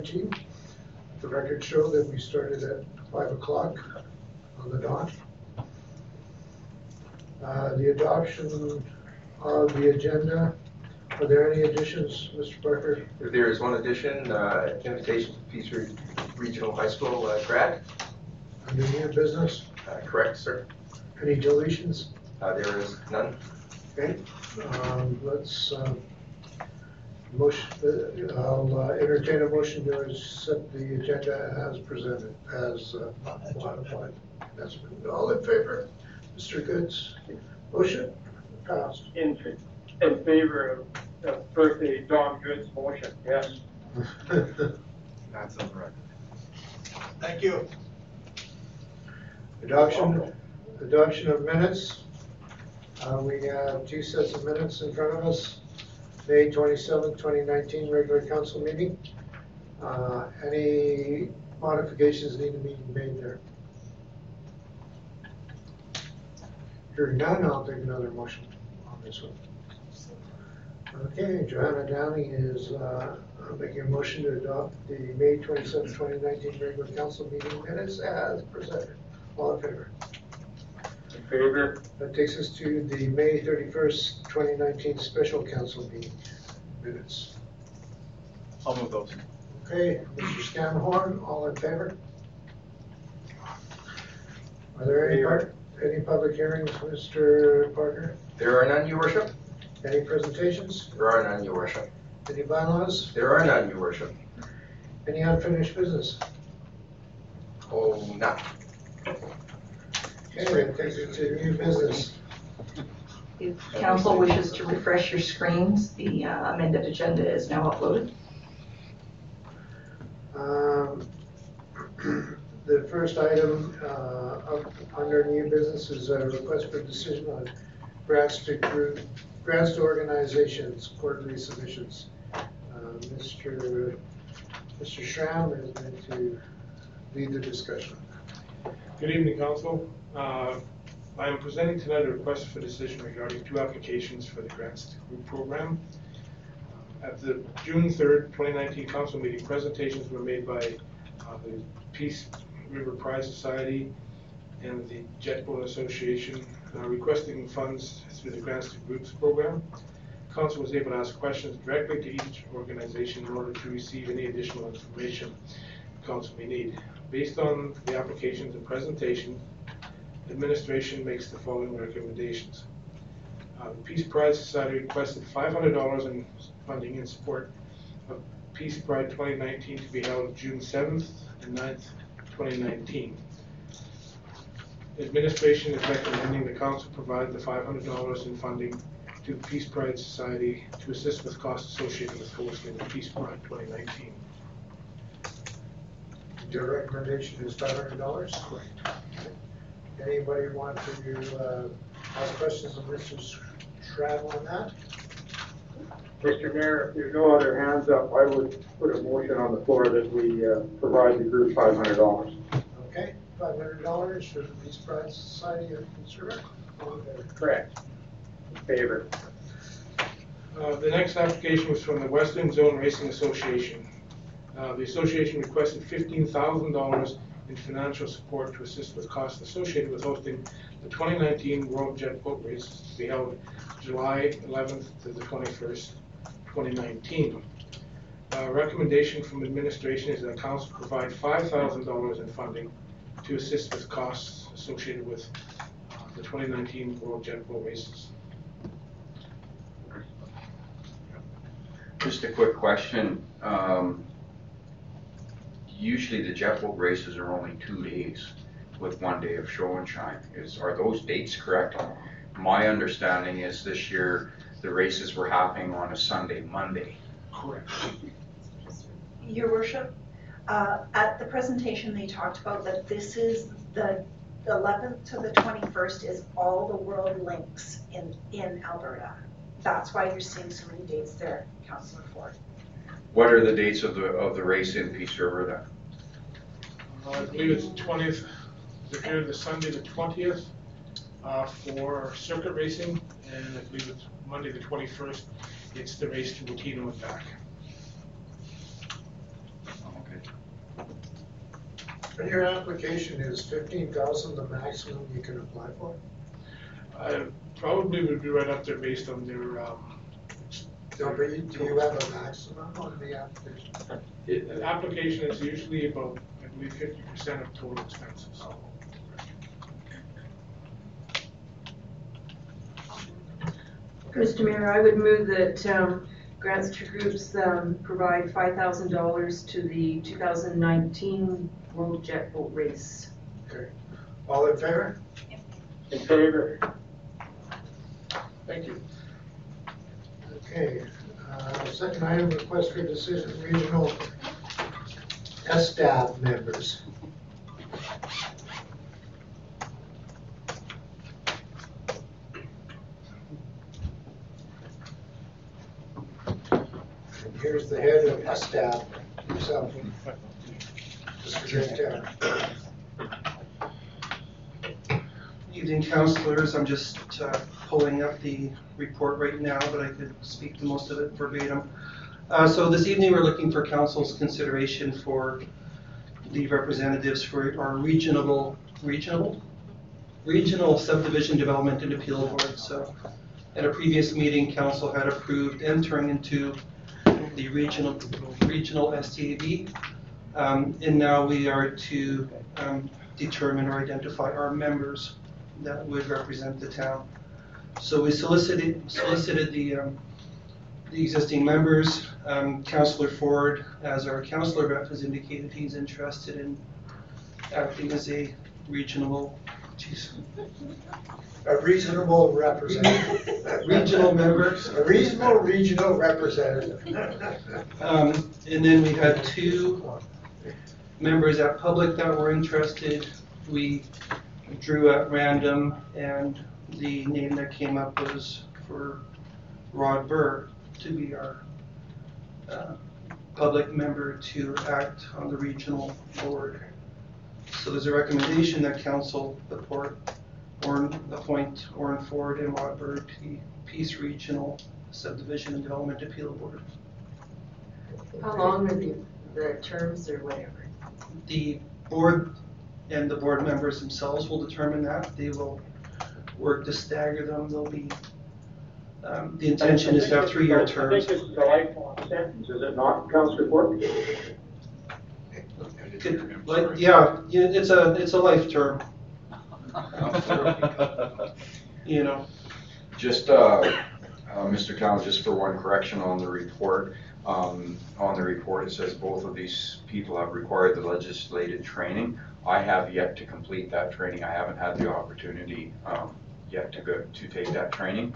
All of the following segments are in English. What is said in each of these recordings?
team. The records show that we started at five o'clock on the dot. Uh, the adoption of the agenda, are there any additions, Mr. Parker? If There is one addition, uh, invitation to Peace Re- Regional High School uh, grad. Under new business, Uh, Correct, sir. any deletions? Uh, There is none. Okay, um, let's, um, motion, uh, I'll uh, entertain a motion to accept the agenda as presented, as uh, modified. That's been, all in favor? Mr. Goods, motion passed. In, in favor of, of birthday Don Good's motion, yes. That's on the record. Thank you. Adoption, adoption of minutes. Uh, we have two sets of minutes in front of us. May 27, twenty nineteen, regular council meeting. Uh, any modifications need to be made there? Hearing none, I'll take another motion on this one. Okay, Johanna Downey is, uh, making a motion to adopt the May 27, twenty nineteen, regular council meeting minutes as presented. All in favor? In favor, That takes us to the May thirty-first, twenty nineteen special council meeting minutes. I'll move those. Okay, Mr. Scannahorn, all in favor? Are there any part, any public hearings, Mr. Parker? There are none, your worship. Any presentations? There are none, your worship. Any bylaws? There are none, your worship. Any unfinished business? Oh, none. Okay, that takes us to new business. If council wishes to refresh your screens, the uh, amended agenda is now uploaded. Um, The first item uh, up under new business is a request for decision on grants to group, grants to organizations, quarterly submissions. Uh, Mr. Mr. Schramm is going to lead the discussion. Good evening, council. Uh, I am presenting tonight a request for decision regarding two applications for the Grants to Group program. At the June third, twenty nineteen council meeting, presentations were made by uh, the Peace River Pride Society and the Jet Boat Association uh, requesting funds through the Grants to Groups program. Council was able to ask questions directly to each organization in order to receive any additional information council may need. Based on the applications and presentation, administration makes the following recommendations. Uh, The Peace Pride Society requested five hundred dollars in funding in support of Peace Pride twenty nineteen to be held June seventh and 9th, twenty nineteen. Administration is recommending the council provide the five hundred dollars in funding to the Peace Pride Society to assist with costs associated with hosting the Peace Pride twenty nineteen. Your recommendation is five hundred dollars? Correct. Anybody want to uh, ask questions of Mr. Schramm on that? Mr. Mayor, if there's no other hands up, I would put a motion on the floor that we, uh, provide the group five hundred dollars. Okay, five hundred dollars for the Peace Pride Society of Conservative. All in favor? Correct. In favor. Uh, The next application was from the Western Zone Racing Association. Uh, The association requested fifteen thousand dollars in financial support to assist with costs associated with hosting the twenty nineteen World Jet Boat Race to be held July eleventh to the twenty-first, twenty nineteen. Uh, Recommendation from administration is that council provide five thousand dollars in funding to assist with costs associated with uh, the twenty nineteen World Jet Boat Races. Just a quick question. Um, Usually the jet boat races are only two days with one day of show and shine. Is, are those dates correct? My understanding is this year, the races were happening on a Sunday, Monday. Correct. Your worship, uh, at the presentation, they talked about that this is the 11th to the 21st is all the world links in, in Alberta. That's why you're seeing so many dates there, Councillor Ford. What are the dates of the, of the race in Peace River then? Uh, I believe it's twentieth, the, the Sunday the twentieth, uh, for circuit racing, and I believe it's Monday the twenty-first, it's the race to Wakeno and back. Okay. And your application is fifteen thousand the maximum you can apply for? I probably would be right up there based on their, um, No, but you, do you have a maximum on the application? it- the application is usually about, I believe, fifty percent of total expenses. Mr. Mayor, I would move that um, grants to groups um, provide $5,000 to the 2019 World Jet Boat Race. Okay. All in favor? In favor? Thank you. Okay, uh, second item, request for decision, regional SDAB members. Here's the head of SDAB himself, Mr. Terra. Evening, councilors. I'm just uh, pulling up the report right now, but I could speak to most of it verbatim. Uh, So this evening, we're looking for council's consideration for the representatives for our regional, regional? Regional Subdivision Development and Appeal Board. So at a previous meeting, council had approved entering into the regional, regional SDAB. Um, And now we are to um, determine or identify our members that would represent the town. So we solicited, solicited the, um, the existing members. Um, Counselor Ford, as our counselor rep, has indicated he's interested in acting as a regional, geez, A reasonable representative. Regional member. A reasonable regional representative. Um, and then we had two members at public that were interested. We drew at random and the name that came up was for Rod Burr to be our uh, public member to act on the regional board. So there's a recommendation that council support or appoint Orrin Ford and Rod Burr to the Peace Regional Subdivision and Development Appeal Board. How long are the, the terms or whatever? The board and the board members themselves will determine that. They will work to stagger them. They'll be, um, the intention is to have three-year I terms. think this is a lifelong sentence, is it not, Councilor Ford? Could- Like, yeah, yeah, it's a, it's a life term, you know. Just, uh, uh, Mr. Town, just for one correction on the report. Um, On the report, it says both of these people have required the legislated training. I have yet to complete that training. I haven't had the opportunity um, yet to go, to take that training.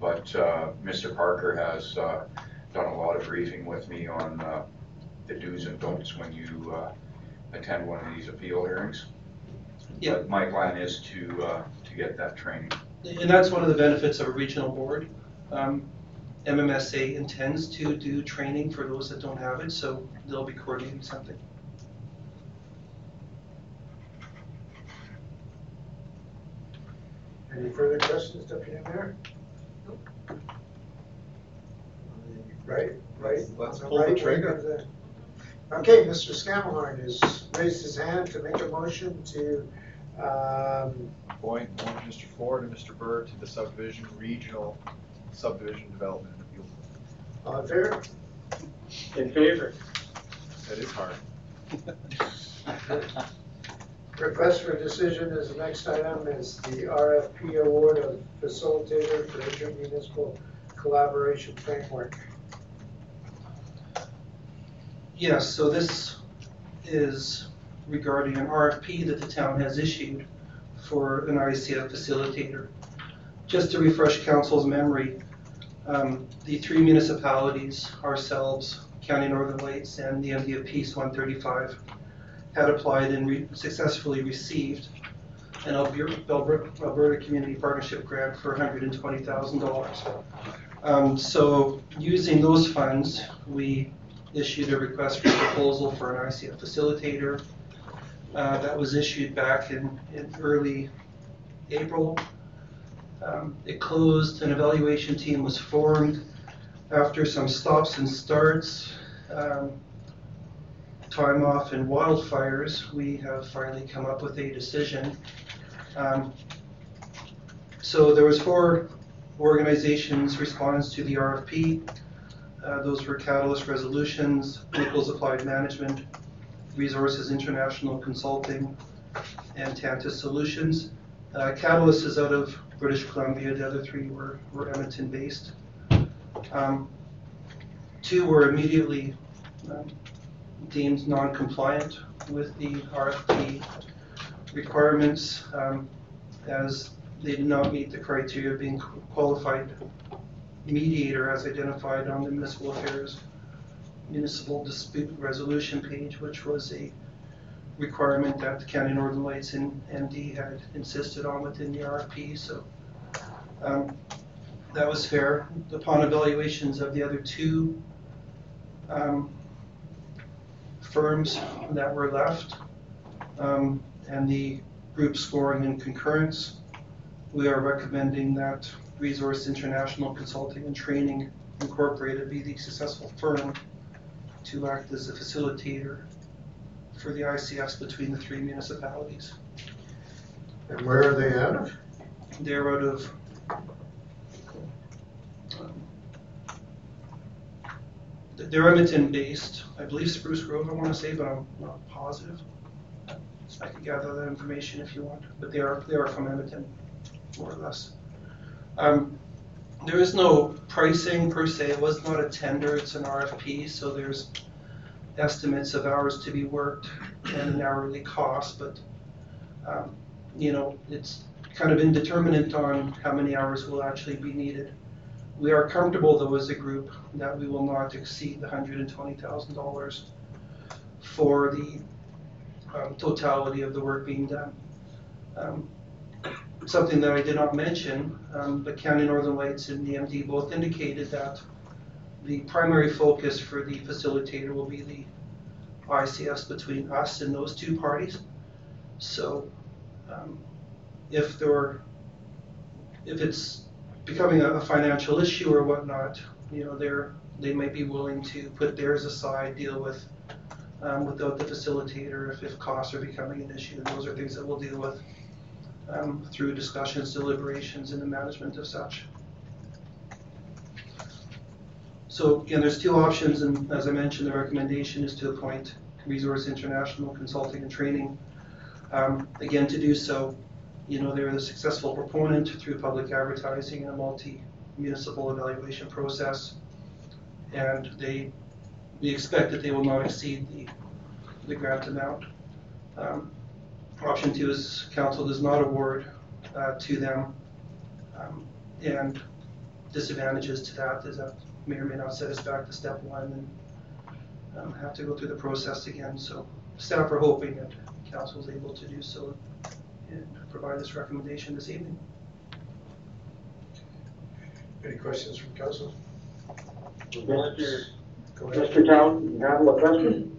But uh, Mr. Parker has uh, done a lot of briefing with me on uh, the do's and don'ts when you uh, attend one of these appeal hearings. Yeah. But My plan is to, uh, to get that training. And that's one of the benefits of a regional board. Um, MMSA intends to do training for those that don't have it, so they'll be coordinating something. Any further questions, Deputy Mayor? Right, right? Let's pull the right wing trigger. of the- Okay, Mr. Scammerhorn has raised his hand to make a motion to, um, Appoint one Mr. Ford and Mr. Burr to the subdivision, regional subdivision development and appeal. all in favor? In favor? That is hard. Request for decision is the next item is the RFP award of facilitator for intermunicipal collaboration framework. Yes, so this is regarding an RFP that the town has issued for an ICF facilitator. Just to refresh council's memory, um, the three municipalities, ourselves, County Northern Lights, and the MD of Peace 135, had applied and re- successfully received an Alberta Community Partnership Grant for $120,000. Um, So using those funds, we issued a request for proposal for an ICF facilitator. Uh, That was issued back in, in early April. Um, It closed, an evaluation team was formed after some stops and starts. um, time off and wildfires, we have finally come up with a decision. Um, So there was four organizations response to the RFP. Uh, Those were Catalyst Resolutions, Nichols Applied Management, Resources International Consulting, and Tantus Solutions. Uh, Catalyst is out of British Columbia, the other three were were Edmonton-based. Um, Two were immediately um, deemed non-compliant with the RFP requirements um, as they did not meet the criteria of being qualified mediator as identified on the municipal affairs municipal dispute resolution page, which was a requirement that the County Northern Lights and MD had insisted on within the RFP, so um, that was fair. Upon evaluations of the other two um, firms that were left, um, and the group scoring in concurrence, we are recommending that Resource International Consulting and Training Incorporated be the successful firm to act as a facilitator for the ICF between the three municipalities. And where are they out of? They're out of they're Edmonton-based, I believe Spruce Grove, I want to say, but I'm not positive. I can gather that information if you want, but they are, they are from Edmonton, more or less. Um, There is no pricing per se, it was not a tender, it's an RFP, so there's estimates of hours to be worked and an hourly cost, but, um, you know, it's kind of indeterminate on how many hours will actually be needed. We are comfortable though as a group that we will not exceed the hundred and twenty thousand dollars for the um, totality of the work being done. Um, Something that I did not mention, um, but County Northern Lights and the MD both indicated that the primary focus for the facilitator will be the ICF between us and those two parties. So, um, if there, if it's becoming a, financial issue or whatnot, you know, they're, they might be willing to put theirs aside, deal with, um, without the facilitator if, if costs are becoming an issue. Those are things that we'll deal with, um, through discussions, deliberations, and the management of such. So again, there's two options, and as I mentioned, the recommendation is to appoint Resource International Consulting and Training. Um, Again, to do so, you know, they're a successful proponent through public advertising and a multi-municipal evaluation process. And they, we expect that they will not exceed the, the grant amount. Um, Option two is council does not award uh, to them. Um, And disadvantages to that is that may or may not set us back to step one and um, have to go through the process again. So staff are hoping that council is able to do so and provide this recommendation this evening. Any questions from council? Mr. Go ahead. Mr. Town, you have a question?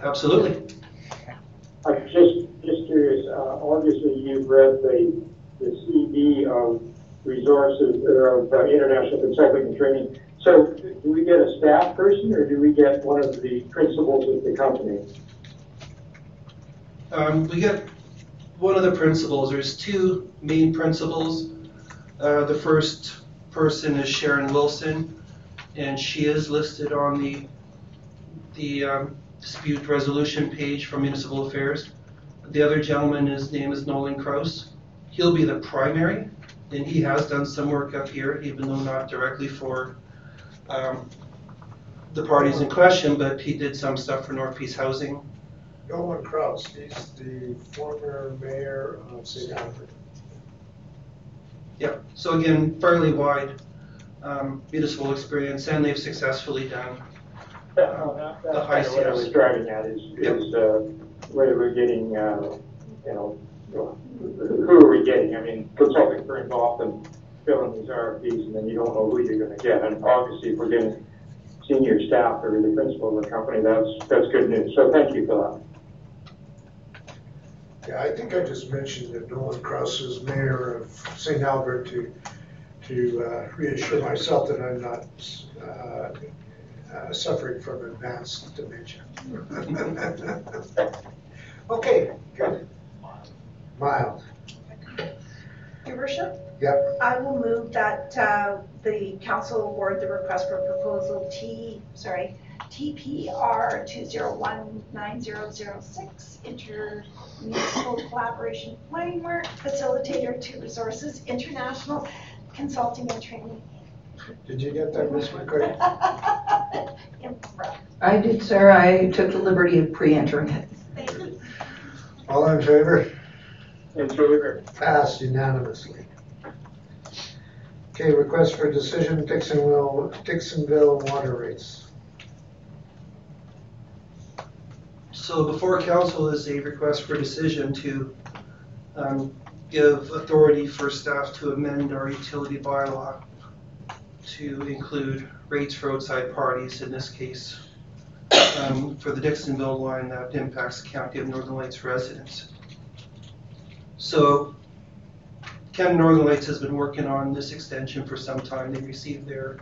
Absolutely. I'm just, just curious, uh, obviously you've read the, the CV of resources, or of uh, international consulting and training. So do we get a staff person or do we get one of the principals of the company? Um, we get one of the principals, there's two main principals. Uh, the first person is Sharon Wilson, and she is listed on the, the um, dispute resolution page for municipal affairs. The other gentleman, his name is Nolan Crouse. He'll be the primary, and he has done some work up here, even though not directly for um, the parties in question, but he did some stuff for North Peace Housing Nolan Crouse, he's the former mayor of St. Albert. Yep, so again, fairly wide um, municipal experience, and they've successfully done. That's kind of what I was driving at is, Yep. is, uh, whether we're getting, uh, you know, who are we getting? I mean, consulting firms often fill in these RFPs and then you don't know who you're gonna get. And obviously, if we're getting senior staff or the principal of the company, that's, that's good news. So thank you for Yeah, I think I just mentioned that Nolan Crouse is mayor of St. Albert to, to uh, reassure myself that I'm not uh, uh, suffering from advanced dementia. Okay, good. Mild. Your worship? Yep. I will move that uh, the council award the request for proposal T, sorry, TPR 2019006, intermunicipal collaboration framework facilitator to resources international consulting and training. Did you get that, Ms. McCray? I did, sir. I took the liberty of pre-entering it. Thank you. All in favor? In favor. Passed unanimously. Okay, request for decision Dixonville, Dixonville water rates. So before council is a request for decision to um, give authority for staff to amend our utility bylaw to include rates for outside parties, in this case, um, for the Dixonville line that impacts the County of Northern Lights residents. So County Northern Lights has been working on this extension for some time. They received their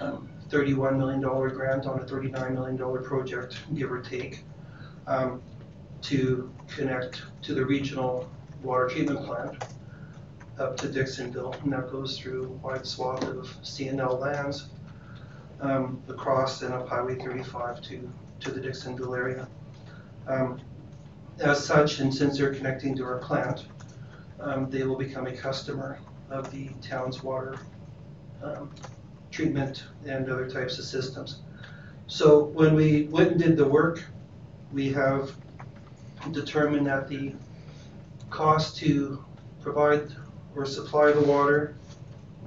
um, $31 million grant on a $39 million project, give or take, um, to connect to the regional water treatment plant up to Dixonville. And that goes through a wide swath of CNL lands um, across and up Highway 35 to, to the Dixonville area. Um, As such, and since they're connecting to our plant, um, they will become a customer of the town's water um, treatment and other types of systems. So when we went and did the work, we have determined that the cost to provide or supply the water,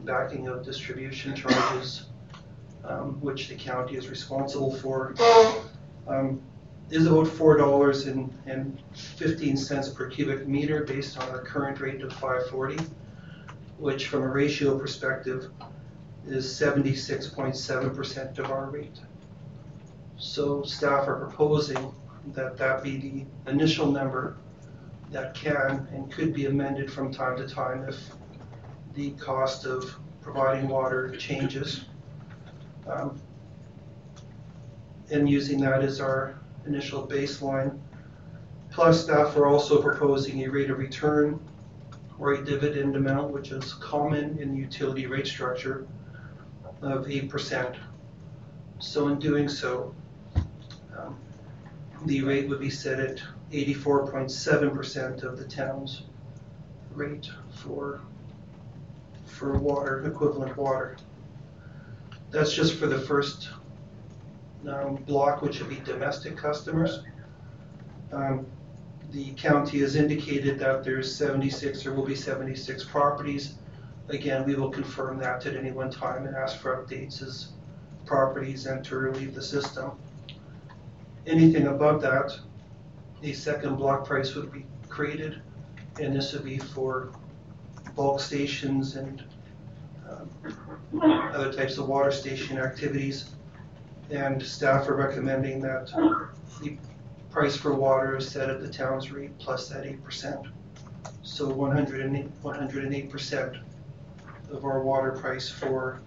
backing of distribution charges, um, which the county is responsible for, um, is about four dollars and, fifteen cents per cubic meter based on our current rate of five forty, which from a ratio perspective is seventy-six point seven percent of our rate. So staff are proposing that that be the initial number that can and could be amended from time to time if the cost of providing water changes. Um, And using that as our initial baseline. Plus, staff are also proposing a rate of return or a dividend amount, which is common in the utility rate structure of eight percent. So in doing so, um, the rate would be set at eighty-four point seven percent of the town's rate for, for water, equivalent water. That's just for the first um, block, which would be domestic customers. Um, The county has indicated that there's 76, or will be 76 properties. Again, we will confirm that at any one time and ask for updates as properties enter or leave the system. Anything above that, a second block price would be created, and this would be for bulk stations and um, other types of water station activities. And staff are recommending that the price for water is set at the town's rate plus that eight percent. So 108 percent of our water price for,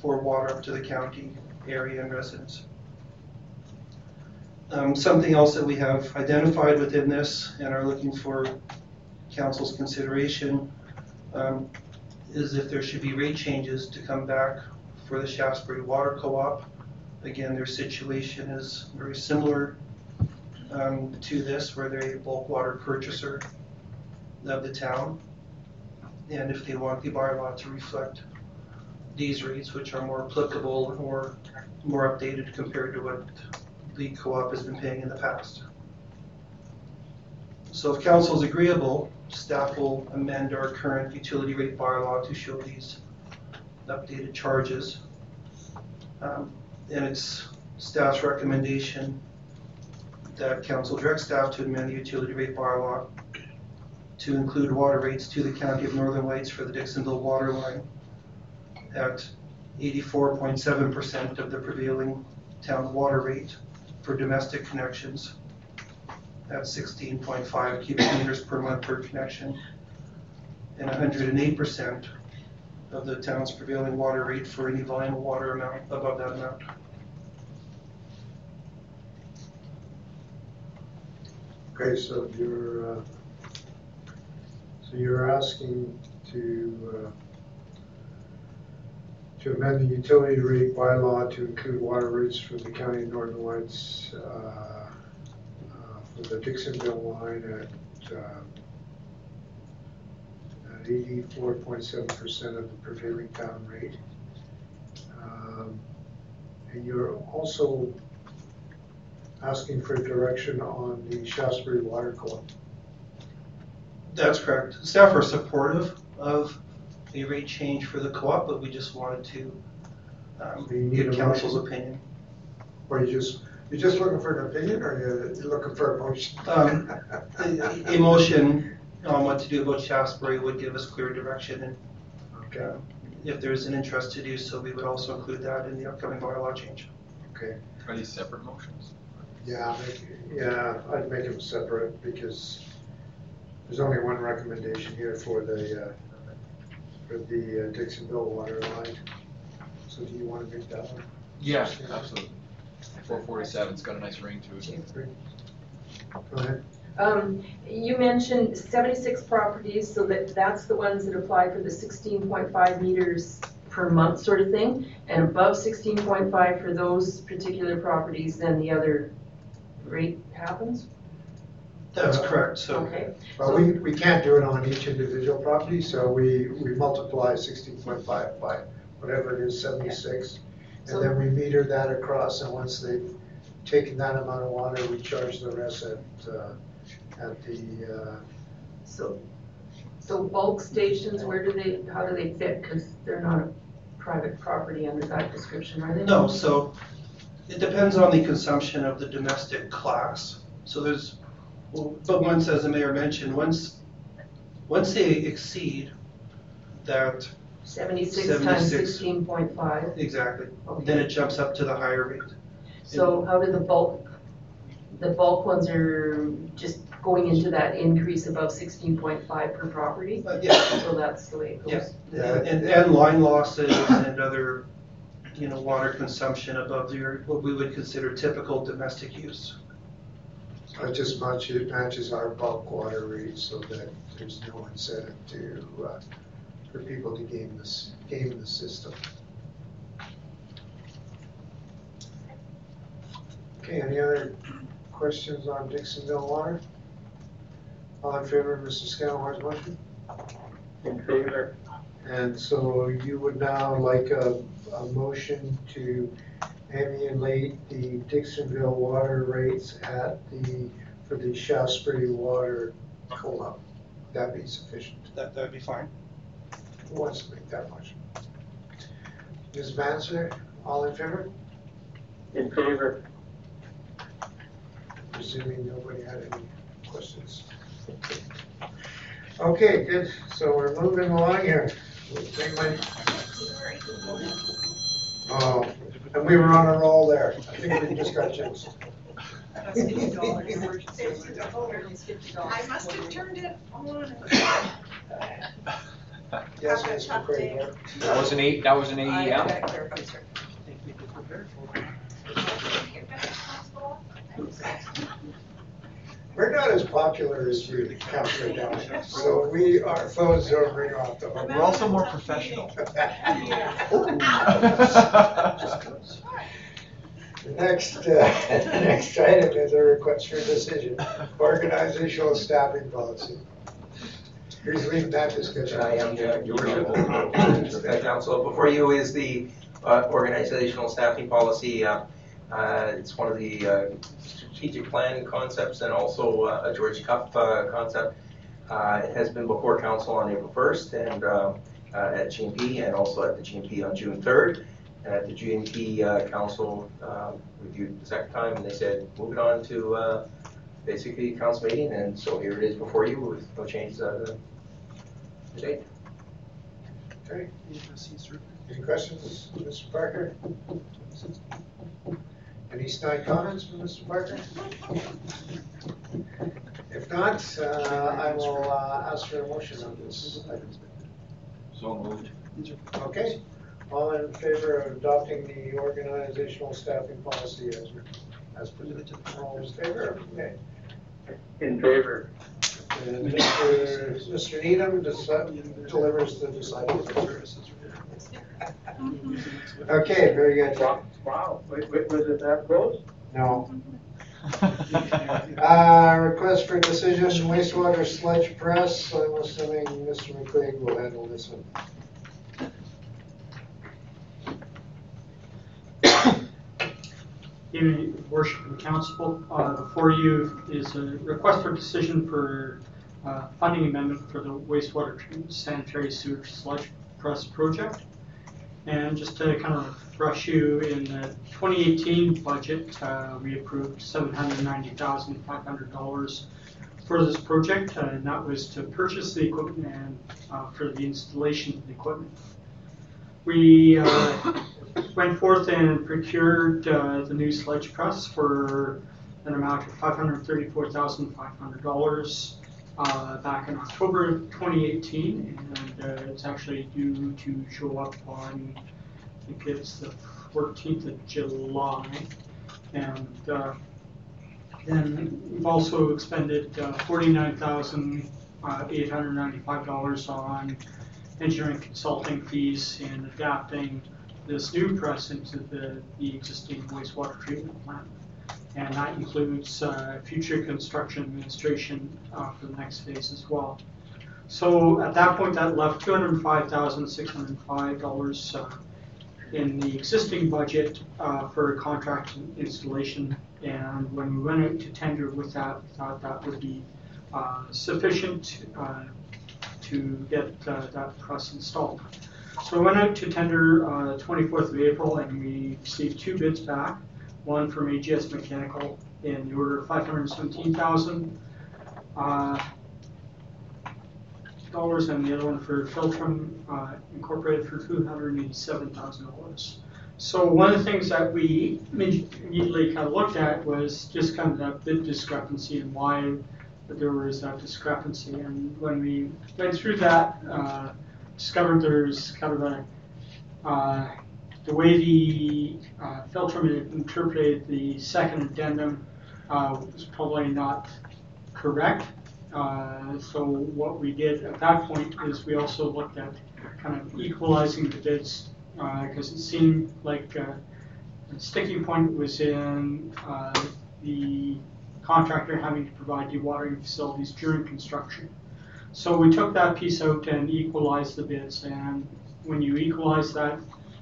for water up to the county area and residents. Um, something else that we have identified within this and are looking for council's consideration um, is if there should be rate changes to come back for the Shaftesbury Water Co-op. Again, their situation is very similar um, to this, where they're a bulk water purchaser of the town. And if they want the bylaw to reflect these rates, which are more applicable or more updated compared to what the co-op has been paying in the past. So if council is agreeable, staff will amend our current utility rate bylaw to show these updated charges. Um, And it's staff's recommendation that council direct staff to amend the utility rate bylaw to include water rates to the County of Northern Lights for the Dixonville water line at eighty-four point seven percent of the prevailing town water rate for domestic connections at sixteen point five cubic meters per month per connection, and hundred and eight percent of the town's prevailing water rate for any volume of water amount above that amount. Okay, so you're, uh, so you're asking to, uh, to amend the utility rate bylaw to include water rates for the county of Northern Lights, uh, uh, for the Dixonville line at, eighty-four point seven percent of the prevailing town rate. Um, And you're also asking for direction on the Shaftesbury Water Co-op. That's correct. Staff are supportive of the rate change for the co-op, but we just wanted to um, Do you need get a council's motion? opinion. Or you just, you're just looking for an opinion, or you're you're looking for a motion? Um, A a motion on what to do about Shaftesbury would give us clear direction, and Okay, uh, if there's an interest to do so, we would also include that in the upcoming bylaw change. okay. Are these separate motions? Yeah, make- yeah, I'd make them separate, because there's only one recommendation here for the, uh, for the uh, Dixonville water line. So do you want to make that one? Yeah, absolutely. 447. It's got a nice ring to it. Go ahead. Um, you mentioned seventy-six properties, so that, that's the ones that apply for the sixteen point five meters per month sort of thing. And above sixteen point five for those particular properties, then the other rate happens? That's correct, so Okay, Well, we, we can't do it on each individual property, so we, we multiply sixteen point five by whatever it is, seventy-six. And then we meter that across, and once they've taken that amount of water, we charge the rest at, uh, at the, uh, so, so bulk stations, where do they, how do they fit? Because they're not a private property under that description, are they? No, so it depends on the consumption of the domestic class. So there's, well, but once, as the mayor mentioned, once, once they exceed that, Seventy-six times 76. sixteen point five, exactly, then it jumps up to the higher rate. so how do the bulk, the bulk ones are just going into that increase above sixteen point five per property? But yeah, So that's the way it yeah, goes? and, and line losses and other, you know, water consumption above your, what we would consider typical domestic use. Just matches, it matches our bulk water rate, so that there's no incentive to, uh, for people to game this, game the system. Okay, any other questions on Dixonville water? All in favor of Mr. Scannellhar's motion? In favor? And so you would now like a, a motion to emulate the Dixonville water rates at the, for the Shaftesbury Water Co-op. That'd be sufficient. That, that'd be fine. Who wants to make that motion? Ms. Manser, all in favor? In favor? Presuming nobody had any questions. Okay, good. So we're moving along here. We'll take my- Oh, and we were on a roll there. I think we just got jinxed. I must have turned it on. Yes, Have a Mr. tough day. Craig. That was an eight, that was an I AEM. We're not as popular as you, Councilor Down, so we, our phones don't ring off the hook. We're also more professional. The next, uh, the next item is a request for decision, organizational staffing policy. Who's leading that discussion? I am, uh, your worship. Council, before you is the uh, organizational staffing policy. Uh, uh, It's one of the uh, strategic planning concepts and also uh, a George Cup uh, concept. Uh, It has been before council on April 1st and uh, uh, at GMP and also at the GMP on June 3rd. And At the GMP, uh, council um, reviewed the second time and they said, move it on to uh, basically council meeting. And so here it is before you with no change uh, to date. Okay, any questions, Mr. Parker? Any snide comments from Mr. Parker? If not, uh, I will uh, ask for a motion on this item. So moved. Okay, all in favor of adopting the organizational staffing policy as, as presented? All in favor? Okay. In favor. And Mr. Mr. Needham deci- delivers the deciding services. Okay, very good. Wow, wow, wait, wait, was it that close? No. Uh, request for decision wastewater sludge press, I'm assuming Mr. McQuaig will handle this one. Your worship and council, uh, before you is a request for decision for uh, funding amendment for the wastewater treatment sanitary sewage sludge press project. And just to kind of refresh you, in the 2018 budget, uh, we approved $790,500 for this project, uh, and that was to purchase the equipment and uh, for the installation of the equipment. We uh, went forth and procured uh, the new sludge press for an amount of $534,500 uh, back in October of 2018, and uh, it's actually due to show up on, I think it's the 14th of July. And uh, then we've also expended uh, $49,895 on engineering consulting fees in adapting this new press into the, the existing wastewater treatment plant. And that includes uh, future construction administration uh, for the next phase as well. So at that point, that left $205,605 uh, in the existing budget uh, for contract installation. And when we went out to tender with that, we thought that would be uh, sufficient uh, to get that press installed. So we went out to tender uh, 24th of April and we received two bids back. One from AGS Mechanical in the order of 517,000 uh, dollars, and the other one for Filtrum uh, Incorporated for 287,000 dollars. So one of the things that we immediately kind of looked at was just kind of that discrepancy and why there was that discrepancy. And when we went through that, uh, discovered there's kind of a uh, the way the uh, Filtrum interpreted the second addendum uh, was probably not correct. Uh, so what we did at that point is we also looked at kind of equalizing the bids because it seemed like uh, the sticking point was in uh, the contractor having to provide dewatering facilities during construction. So we took that piece out and equalized the bids, and when you equalize that,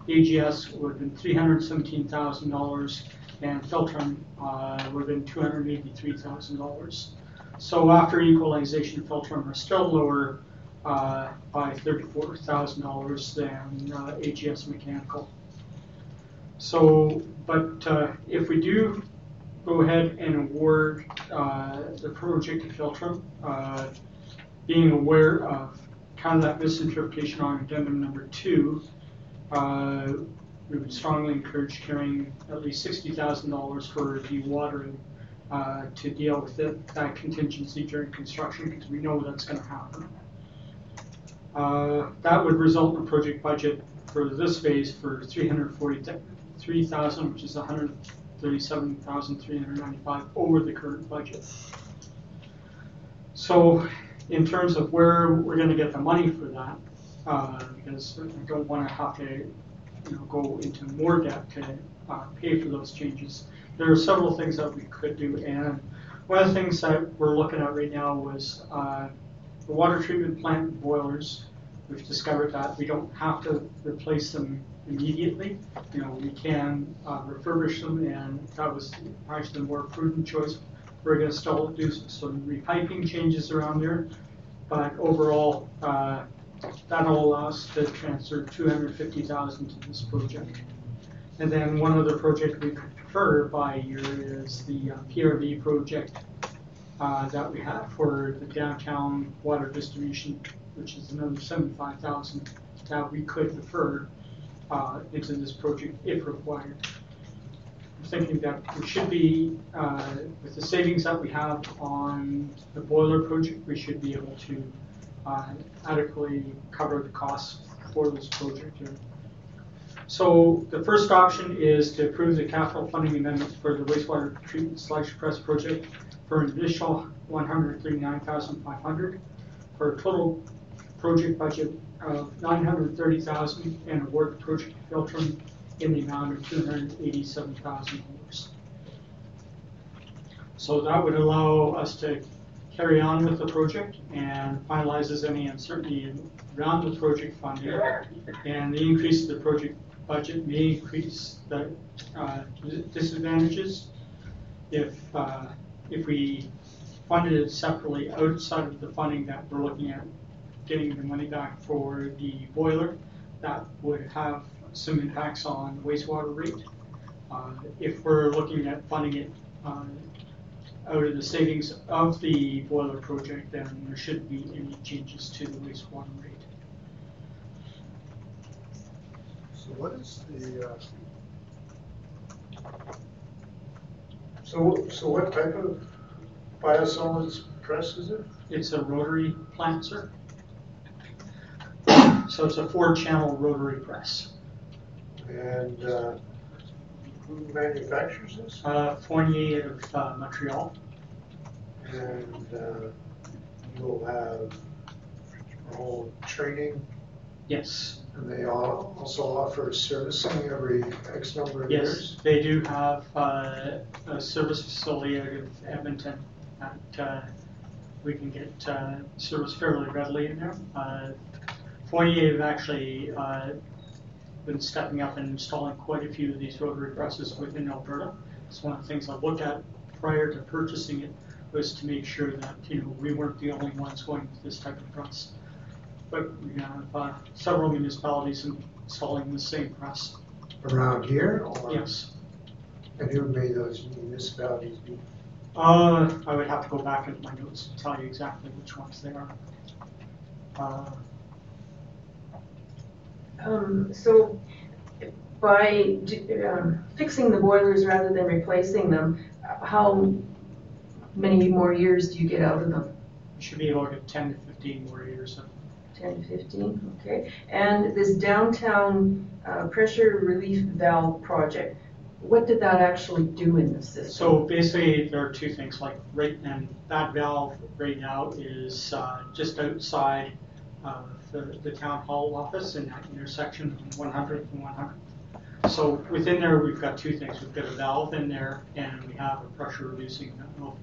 AGS would have been three hundred seventeen thousand dollars, and Filtrum uh, would have been two hundred eighty-three thousand dollars. So after equalization, Filtrum are still lower uh, by thirty-four thousand dollars than uh, AGS Mechanical. So, but uh, if we do go ahead and award uh, the project to Filtrum, uh, being aware of kind of that misinterpretation on addendum number two, uh, we would strongly encourage carrying at least sixty thousand dollars for dewatering uh, to deal with it, that contingency during construction because we know that's going to happen. Uh, that would result in a project budget for this phase for three hundred forty-three thousand, which is one hundred thirty-seven thousand three hundred ninety-five over the current budget. So, in terms of where we're going to get the money for that, uh, because I don't want to have to, you know, go into more debt to uh, pay for those changes. There are several things that we could do, and one of the things that we're looking at right now was uh, the water treatment plant boilers. We've discovered that we don't have to replace them immediately. You know, we can uh, refurbish them, and that was actually the more prudent choice. We're going to still do some repiping changes around there, but overall, uh, that'll allow us to transfer 250,000 to this project. And then one other project we could defer by a year is the uh, PRV project uh, that we have for the downtown water distribution, which is another 75,000 that we could defer uh, into this project if required. I'm thinking that we should be, uh, with the savings that we have on the boiler project, we should be able to adequately cover the costs for this project. So the first option is to approve the capital funding amendment for the wastewater treatment sludge press project for an additional one hundred thirty-nine thousand five hundred for a total project budget of nine hundred thirty thousand and award project Filtrum in the amount of two hundred eighty-seven thousand dollars. So that would allow us to carry on with the project and finalizes any uncertainty around the project funding. And the increase of the project budget may increase the uh, disadvantages if, uh, if we funded it separately outside of the funding that we're looking at getting the money back for the boiler. That would have some impacts on the wastewater rate. Uh, If we're looking at funding it uh, out of the savings of the boiler project, then there shouldn't be any changes to the wastewater rate. So what is the, uh, so, so what type of biosolids press is it? It's a rotary plant, sir. So it's a four-channel rotary press. And, uh, who manufactures this? Uh, Fournier of uh, Montreal. And, uh, you'll have a whole training, Yes, and they all also offer servicing every X number of yes. years? They do have uh, a service facility out of Edmonton that uh, we can get uh, service fairly readily in there. Uh, Fournier have actually uh, been stepping up and installing quite a few of these rotary presses within Alberta. It's one of the things I looked at prior to purchasing it was to make sure that, you know, we weren't the only ones going with this type of press. But we have uh, several municipalities installing the same press. Around here, or? Yes. And who may those municipalities be? Uh, I would have to go back into my notes to tell you exactly which ones they are. Uh, Um, so by um, fixing the boilers rather than replacing them, how many more years do you get out of them? we should be able to get ten to fifteen more years of 10 to 15, okay. And this downtown uh, pressure relief valve project, what did that actually do in the system? So basically, there are two things, like right, and that valve right now is uh, just outside of the, the town hall office in that intersection of 100th and 100. So within there, we've got two things. We've got a valve in there, and we have a pressure reducing valve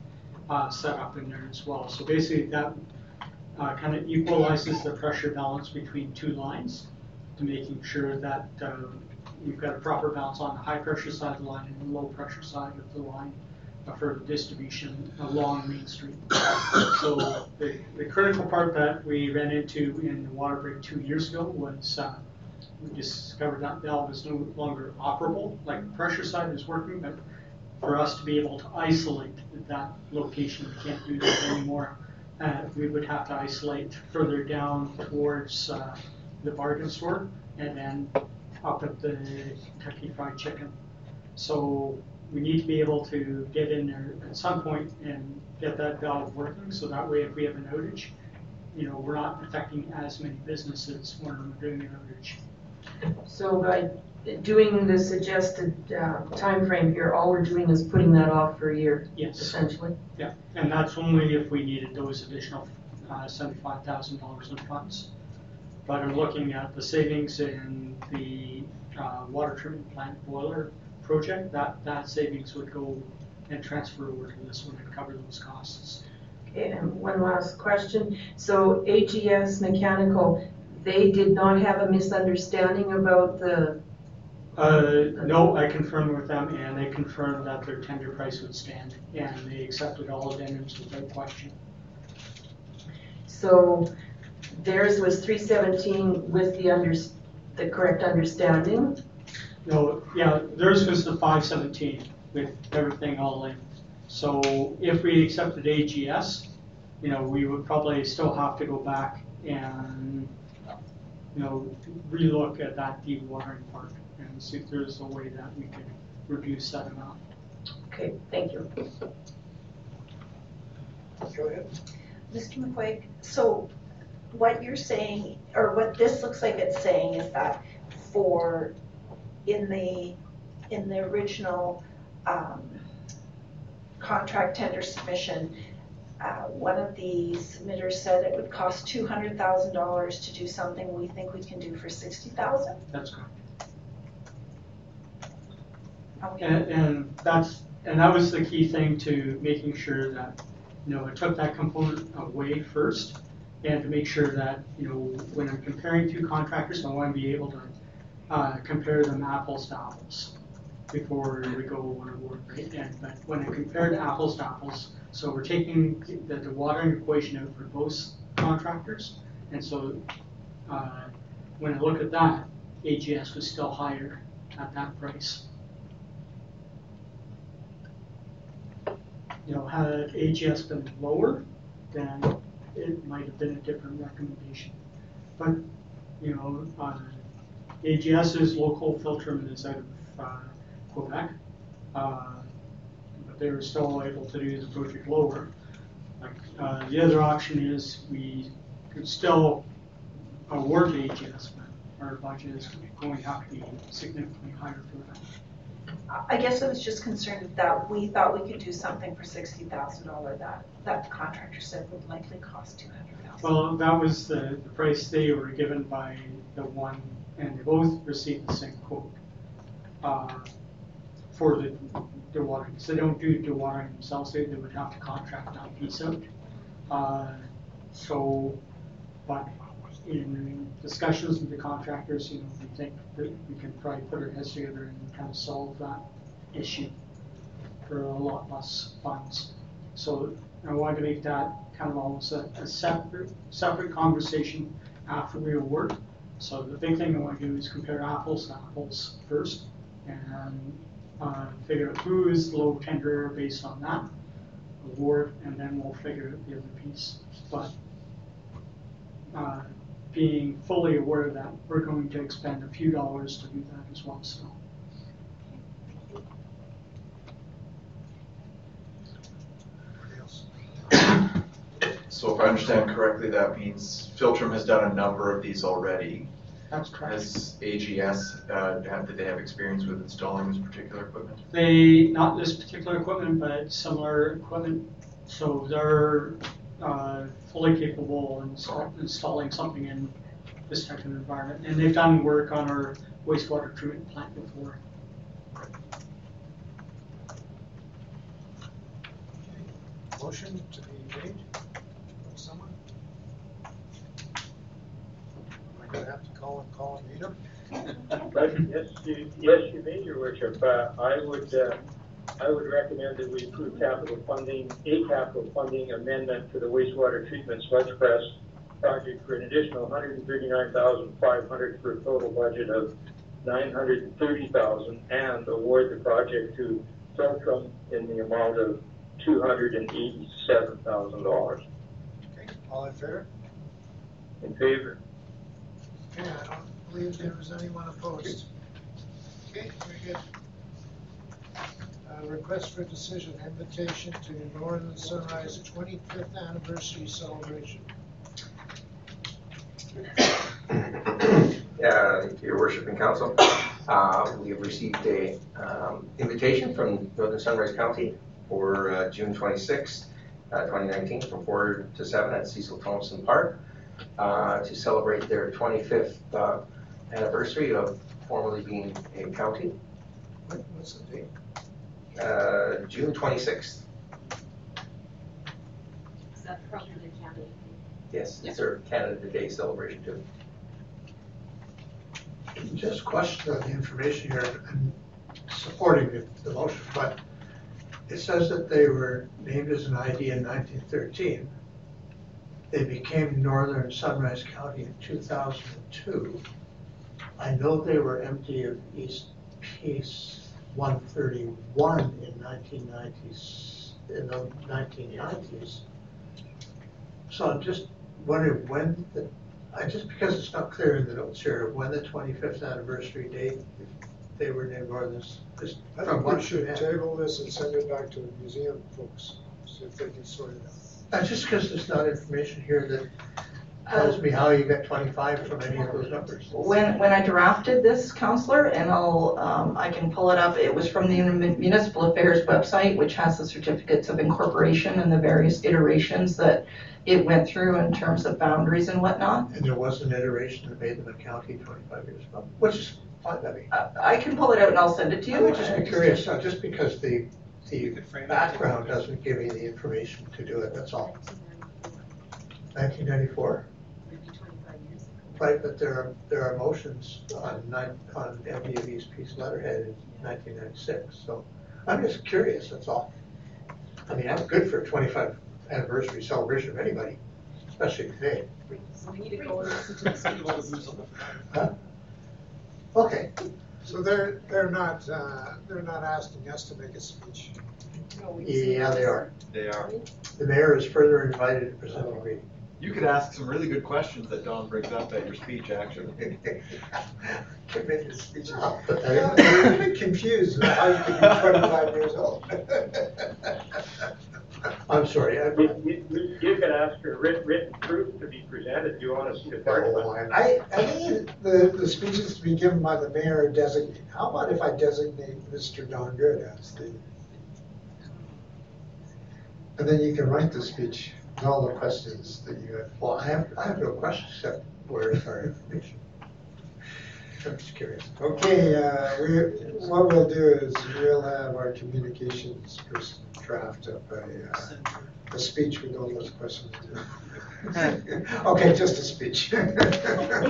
uh, set up in there as well. So basically, that uh, kind of equalizes the pressure balance between two lines to making sure that you've got a proper balance on the high pressure side of the line and the low pressure side of the line uh, for distribution along Main Street. So the, the critical part that we ran into in the water break two years ago was uh, we discovered that valve is no longer operable, like the pressure side is working, but for us to be able to isolate that location, we can't do that anymore. Uh, we would have to isolate further down towards uh, the bargain store and then up at the Kentucky Fried Chicken. So we need to be able to get in there at some point and get that valve working, so that way if we have an outage, you know, we're not affecting as many businesses when we're doing an outage. So by doing the suggested uh, timeframe here, all we're doing is putting that off for a year, Yes. essentially? Yeah, and that's only if we needed those additional uh, seventy-five thousand dollars in funds. But I'm looking at the savings in the uh, water treatment plant boiler project, that, that savings would go and transfer over to this one and cover those costs. Okay, and one last question. So AGS Mechanical, they did not have a misunderstanding about the, Uh, no, I confirmed with them and they confirmed that their tender price would stand and they accepted all addendums without question. so theirs was three seventeen with the under, the correct understanding? No, yeah, theirs was the five seventeen with everything all in. So if we accepted AGS, you know, we would probably still have to go back and, you know, relook at that dewatering part and see if there's a way that we could reduce that amount. Okay, thank you. Go ahead. Mr. McQuaig, so what you're saying, or what this looks like it's saying is that for, in the, in the original, um, contract tender submission, uh, one of the submitters said it would cost two hundred thousand dollars to do something we think we can do for sixty thousand? That's correct. Okay, And, and that's, and that was the key thing to making sure that, you know, I took that component away first. And to make sure that, you know, when I'm comparing two contractors, I want to be able to, uh, compare them apples to apples before we go on award, right? And, but when I compare to apples to apples, so we're taking the, the watering equation out for both contractors. And so, uh, when I look at that, AGS was still higher at that price. you know, had AGS been lower, then it might have been a different recommendation. But, you know, uh, AGS's local Filtrum is out of uh, Quebec, uh, but they were still able to do the project lower. Like, uh, the other option is we could still award AGS, but our budget is going to have to be significantly higher for that. I guess I was just concerned that we thought we could do something for sixty thousand dollar that, that the contractor said would likely cost two hundred thousand. Well, that was the, the price they were given by the one, and they both receive the same quote. uh, For the dewatering, so they don't do dewatering themselves, they, would have to contract that piece out. Uh, So, but in discussions with the contractors, you know, we think that we can probably put our heads together and kind of solve that issue for a lot less funds. So I wanted to make that kind of almost a, a separate, separate conversation after we award. So the big thing I want to do is compare apples to apples first and, uh, figure out who is low tender based on that award, and then we'll figure out the other piece. But, uh, being fully aware of that, we're going to expend a few dollars to do that as well, so. Anybody else? So if I understand correctly, that means Filtrum has done a number of these already. That's correct. Has AGS, uh, have, did they have experience with installing this particular equipment? They, not this particular equipment, but similar equipment, so they're, uh, fully capable of install- installing something in this type of environment. And they've done work on our wastewater treatment plant before. Motion to be made from someone? I gonna have to call and call and meet him? Yes, you, yes, you may, your worship. Uh, I would, uh, I would recommend that we approve capital funding, a capital funding amendment to the wastewater treatment sludge press project for an additional hundred and thirty-nine thousand five hundred for a total budget of nine hundred and thirty thousand and award the project to Filtrum in the amount of two hundred and eighty-seven thousand dollars. Okay, all in favor? In favor? Okay, I don't believe there was anyone opposed. Okay, very good. Uh, request for decision, invitation to Northern Sunrise twenty-fifth anniversary celebration. Uh, Your worship and council, uh, we have received a um, invitation from Northern Sunrise County for uh, June 26th, uh, 2019, from 4 to 7 at Cecil Thompson Park uh, to celebrate their 25th uh, anniversary of formerly being a county, What, what's the date? Uh, June 26th. Is that from the county? Yes, it's their Canada Day celebration too. Just question on the information here, and supporting the, the motion, but it says that they were named as an ID in nineteen thirteen. They became Northern Sunrise County in two thousand and two. I know they were MD of East Peace one thirty-one in nineteen nineties, in the nineteen nineties. So I'm just wondering when the I, just because it's not clear in the notes here, when the twenty-fifth anniversary date, if they were named Northern, just I from think what we should table this and send it back to the museum folks, see if they can sort it out. Uh, just because there's not information here that tells me how you got twenty-five from any of those numbers. When, when I drafted this, counselor, and I'll, um, I can pull it up, it was from the municipal affairs website, which has the certificates of incorporation and the various iterations that it went through in terms of boundaries and whatnot. And there was an iteration that made them a county twenty-five years ago, which is fine, I mean. I, I can pull it out and I'll send it to you. I would just be curious, uh, just because the, the could frame it. background doesn't give me the information to do it, that's all. Nineteen ninety-four? Maybe twenty-five years ago. Right, but there are, there are motions on nine, on MD East Peace letterhead in nineteen ninety-six, so I'm just curious, that's all. I mean, I'm good for a twenty-five anniversary celebration of anybody, especially today. So we need to go and listen to the speeches. Huh? Okay, So they're, they're not, uh, they're not asking us to make a speech. No, we just need yeah, they are. They are. The mayor is further invited to present the reading. You could ask some really good questions that Don brings up at your speech, actually. Can make a speech. Oh, Yeah, I'm a bit confused about how you can be twenty-five years old. I'm sorry, I, You, could ask for written, written proof to be presented, do you want to see the part of it? oh, I- I, think the, the speeches to be given by the mayor designate, how about if I designate Mr. Don Good as the? And then you can write the speech with all the questions that you have. well, I have, I have no questions except where's our information? I'm just curious. Okay, uh, we, what we'll do is we'll have our communications person draft of a, uh, a speech with all those questions. Okay, just a speech. Your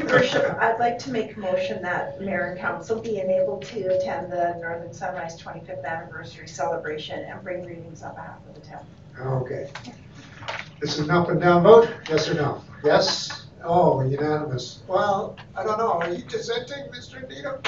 worship, I'd like to make a motion that mayor and council be enabled to attend the Northern Sunrise twenty-fifth anniversary celebration and bring readings on behalf of the town. Okay. This is an up and down vote, yes or no? Yes? Oh, unanimous. Well, I don't know, are you dissenting, Mr. Needham?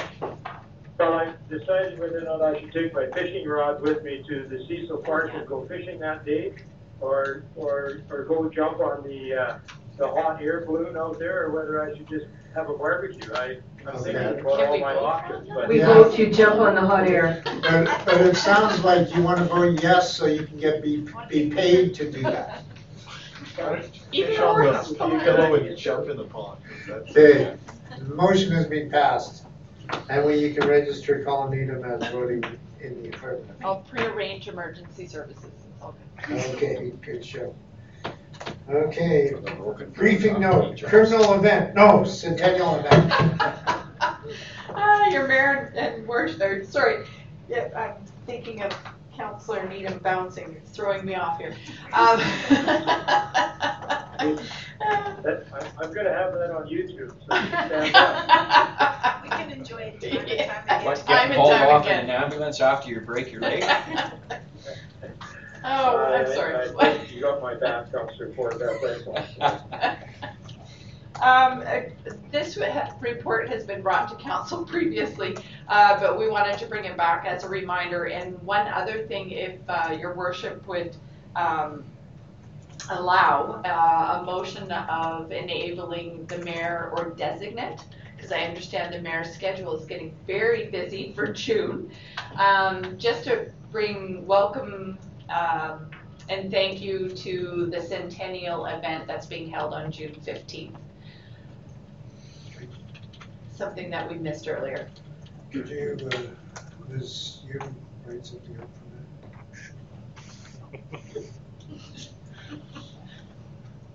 Well, I decided whether or not I should take my fishing rod with me to the Cecil Park and go fishing that day, or, or, or go jump on the, uh, the hot air balloon out there, or whether I should just have a barbecue. I, I'm thinking Okay. about all we my vote? options, but. We Yeah. vote to jump on the hot air. But, but it sounds like you want to vote yes so you can get, be, be paid to do that. Even Fish on more. the pillow and jump in the pond. That's- Okay, the motion has been passed. And when you can register Colin Needham as voting in the affirmative. I'll prearrange emergency services. It's all good. Okay, good show. Okay, briefing note, criminal event, no, centennial event. Ah, your mayor and worship, or, sorry, yeah, I'm thinking of Counselor Needham bouncing, it's throwing me off here. Um, That, I'm, I'm gonna have that on YouTube, so stand up. We can enjoy it time and time again. What, Time get and called time off in again. an ambulance after you break your leg? Oh, I'm I- sorry. I think You got my back, Counselor Ford, that, thanks. Um, uh, this report has been brought to council previously, uh, but we wanted to bring it back as a reminder. And one other thing, if, uh, your worship would, um, allow, uh, a motion of enabling the mayor or designate, because I understand the mayor's schedule is getting very busy for June, um, just to bring welcome, um, and thank you to the centennial event that's being held on June fifteenth. Something that we missed earlier. Could you, uh, Ms. you write something up for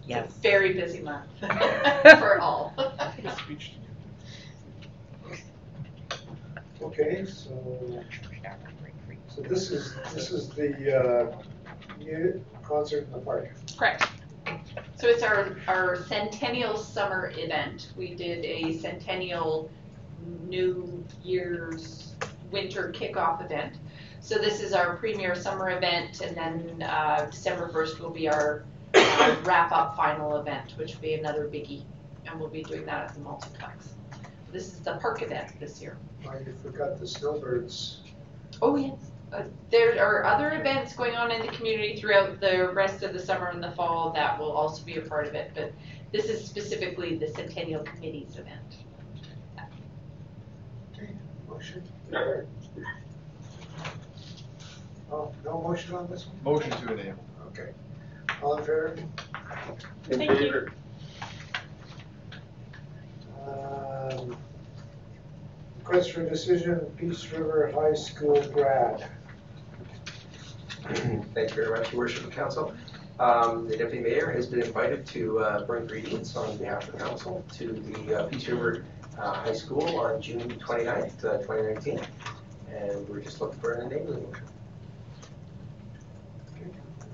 Yes. Very busy month for all. Okay, so, so this is, this is the, uh, concert in the park. Correct. So it's our, our centennial summer event. We did a centennial New Year's winter kickoff event. So this is our premier summer event, and then uh, December 1st will be our uh, wrap-up final event, which will be another biggie, and we'll be doing that at the multiplex. This is the park event this year. Oh, you forgot the snowbirds. Oh, yes. Uh, there are other events going on in the community throughout the rest of the summer and the fall that will also be a part of it, but this is specifically the Centennial Committee's event. Okay, motion? Oh, no motion on this one? Motion to enable. Okay. All in favor? In Thank you. favor. Um, Request for decision, Peace River High School grad. Thank you very much, Your Worship and Council. Um, The Deputy Mayor has been invited to uh, bring greetings on behalf of the council to the uh, Peace River uh, High School on June 29th, uh, 2019. And we're just looking for an enabling motion.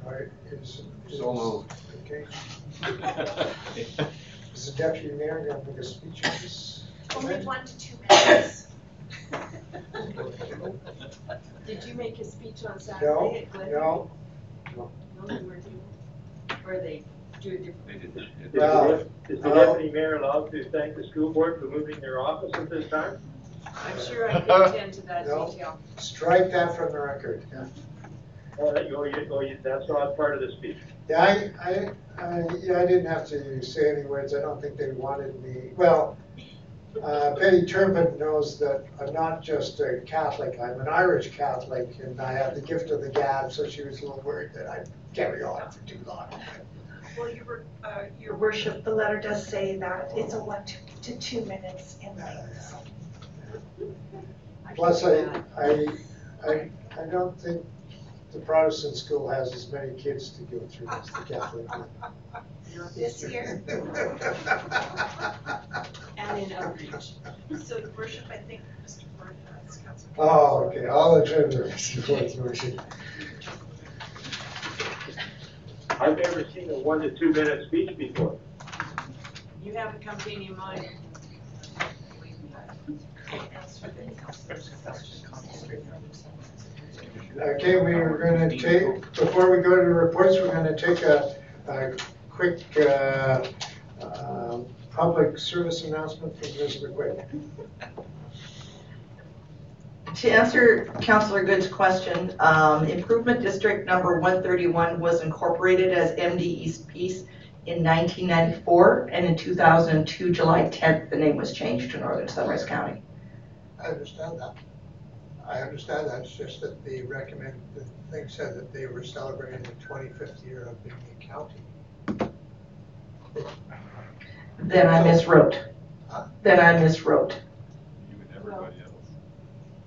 All right, is. is- So moved. Okay. Is the deputy mayor going to make a speech on this? Only one to two minutes. Did you make a speech on No, Saturday at Glen? no. No, you weren't. Or they do it differently? They did that. Is the Well, dep- Is the uh, deputy mayor allowed to thank the school board for moving their office at this time? I'm sure I can attend to that No. detail. Strike that from the record. Oh, that- oh, you, oh, you, that's not part of the speech. Yeah, I, I, I, yeah, I didn't have to say any words, I don't think they wanted me, well, uh, Betty Turpin knows that I'm not just a Catholic, I'm an Irish Catholic, and I have the gift of the gab, so she was a little worried that I'd carry on for too long. Well, your, uh, your worship, the letter does say that it's a one to, to two minutes in length. Plus, I, I, I, I don't think the Protestant school has as many kids to go through as the Catholic one. This year. And in outreach. So your worship, I think Mr. Ford has council. Oh, okay, I'll adjourn the rest of the worship. I've never seen a one to two minute speech before. You haven't come to any of mine. Okay, we are gonna take, before we go to reports, we're gonna take a, a quick, uh, um, public service announcement from Ms. McQuaid. To answer Councillor Good's question, um, Improvement District Number 131 was incorporated as MD East Peace in 1994, and in 2002, July 10th, the name was changed to Northern Sunrise County. I understand that. I understand that, it's just that the recommend, the thing said that they were celebrating the twenty-fifth year of being a county. Then I miswrote. Then I miswrote. You and everybody else.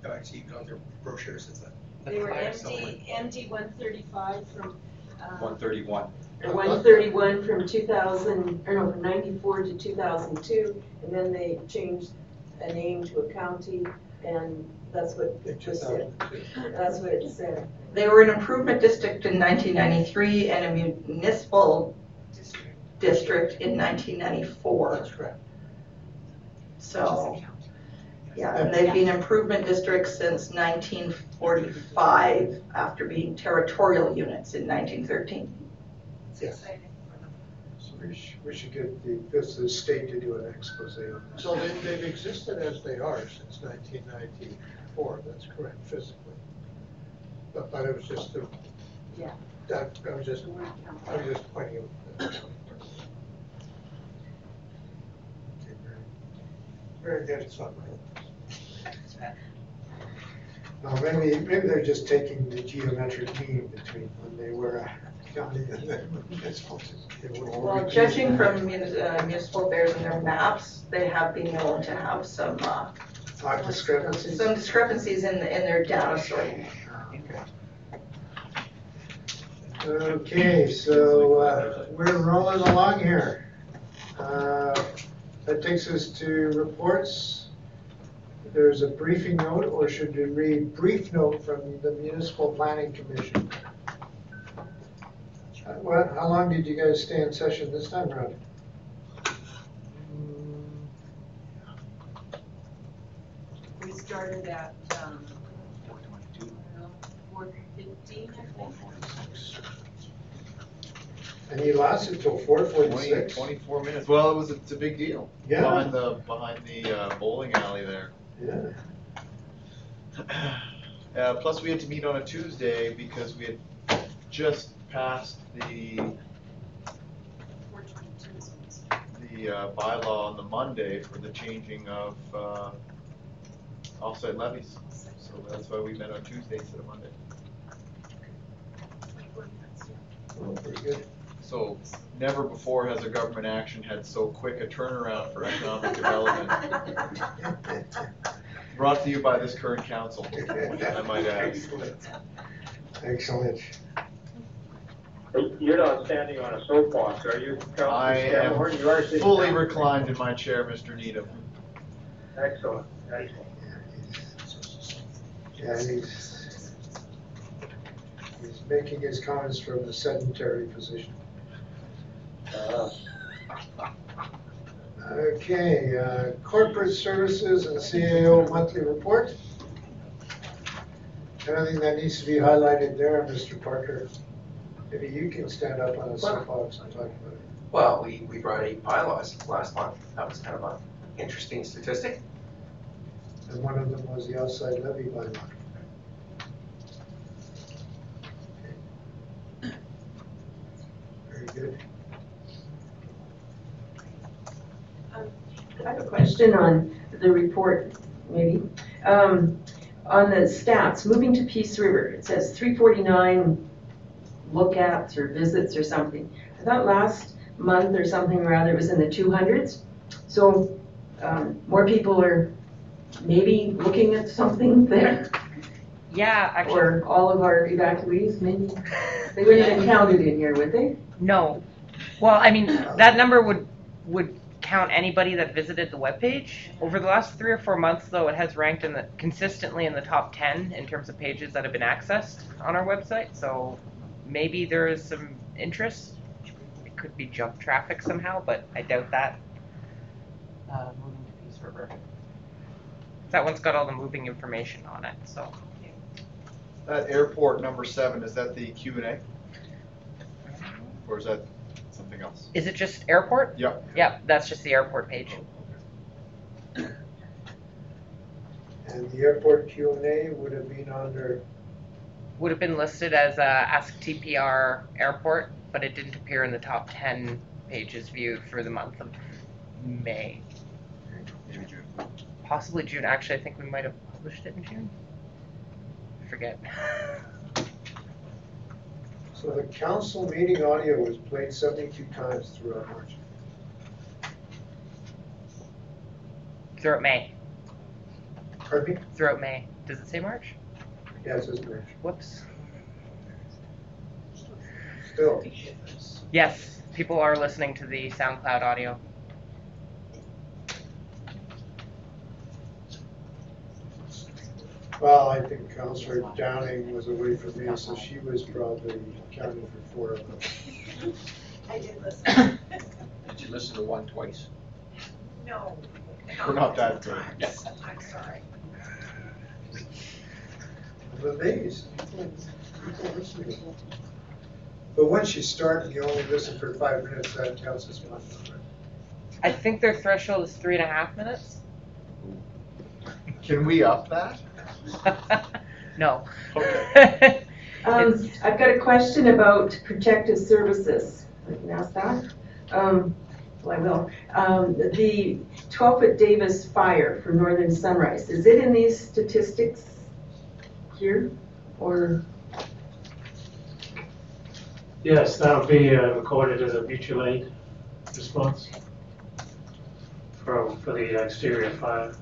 No, actually, you got their brochures, it's that. They were MD, MD one thirty-five from, uh, One thirty-one. or one thirty-one from two thousand, or no, from ninety-four to two thousand two, and then they changed a name to a county, and that's what In it just said. That's what it said. They were an improvement district in 1993 and a municipal district in 1994. That's correct. So, yeah, and they've been improvement districts since 1945 after being territorial units in 1913. Yes. exciting for them. So we should, we should get the, this, the state to do an expose on this. So they, they've existed as they are since nineteen ninety-four, that's correct, physically. But, but it was just the. Yeah. That, I was just, I was just pointing out. Very, good, it's not my. No, maybe, maybe they're just taking the geometric mean between when they were a county and then municipal. It would all Well, be- judging from muni- uh, municipal affairs and their maps, they have been known to have some, uh, discrepancies. some discrepancies in, in their data sorting. Okay, so, uh, we're rolling along here. Uh, That takes us to reports. There's a briefing note, or should we read brief note from the Municipal Planning Commission? Uh, What, how long did you guys stay in session this time around? We started at, um, four fifteen, I think. And he lasted till four forty-six? twenty-four minutes. Well, it was, it's a big deal. Yeah. Behind the, behind the uh, bowling alley there. Yeah. Uh, plus, we had to meet on a Tuesday because we had just passed the, Four twenty-two is what it said. the uh, bylaw on the Monday for the changing of, uh, offset levies. So that's why we met on Tuesday instead of Monday. Oh, pretty good. So never before has a government action had so quick a turnaround for economic development. Brought to you by this current council, I might add. Excellent. Hey, You're not standing on a soapbox, are you, I am Cameron? You are sitting fully down. reclined in my chair, Mr. Needham. Excellent, excellent. Yeah, he's, he's making his comments from the sedentary position. Uh, Okay, uh, corporate services and CAO monthly report. Anything that needs to be highlighted there, Mr. Parker? Maybe you can stand up on the soapbox and talk about it. Well, we, we brought eight bylaws last month. That was kind of an interesting statistic. And one of them was the outside levy bylaw. Very good. I have a question on the report, maybe. Um, on the stats, moving to Peace River, it says three forty-nine look-ats or visits or something. I thought last month or something or other it was in the two hundreds. So, um, more people are maybe looking at something there, Yeah, actually, or all of our evacuees, maybe. They wouldn't have counted in here, would they? no. Well, I mean, that number would, would count anybody that visited the webpage. Over the last three or four months, though, it has ranked in the, consistently in the top ten in terms of pages that have been accessed on our website, so maybe there is some interest. It could be junk traffic somehow, but I doubt that. Uh, moving to Peace River. That one's got all the moving information on it, so. That airport number seven, is that the Q and A? Or is that something else? Is it just airport? Yep. Yep, that's just the airport page. And the airport Q and A would have been under, would have been listed as uh, Ask TPR Airport, but it didn't appear in the top 10 pages viewed for the month of May. Possibly June. Actually, I think we might have published it in June. I forget. so the council meeting audio was played seventy-two times throughout March. Throughout May. Pardon me? Throughout May. Does it say March? Yeah, it says March. Whoops. Still, Yes, people are listening to the SoundCloud audio. Well, I think Councillor Downing was away from me, so she was probably counting for four of them. I did listen. Did you listen to one twice? No. We're not that good. I'm sorry. I'm amazed. People- people. But once you start and you only listen for five minutes, that counts as one. I think their threshold is three and a half minutes. Can we up that? no. Okay. Um, I've got a question about protective services. I can ask that. Um, well, I will. Um, the twelve-foot Davis fire for Northern Sunrise, is it in these statistics here? Or, Yes, that would be uh, recorded as a mutual aid response for, for the exterior fire.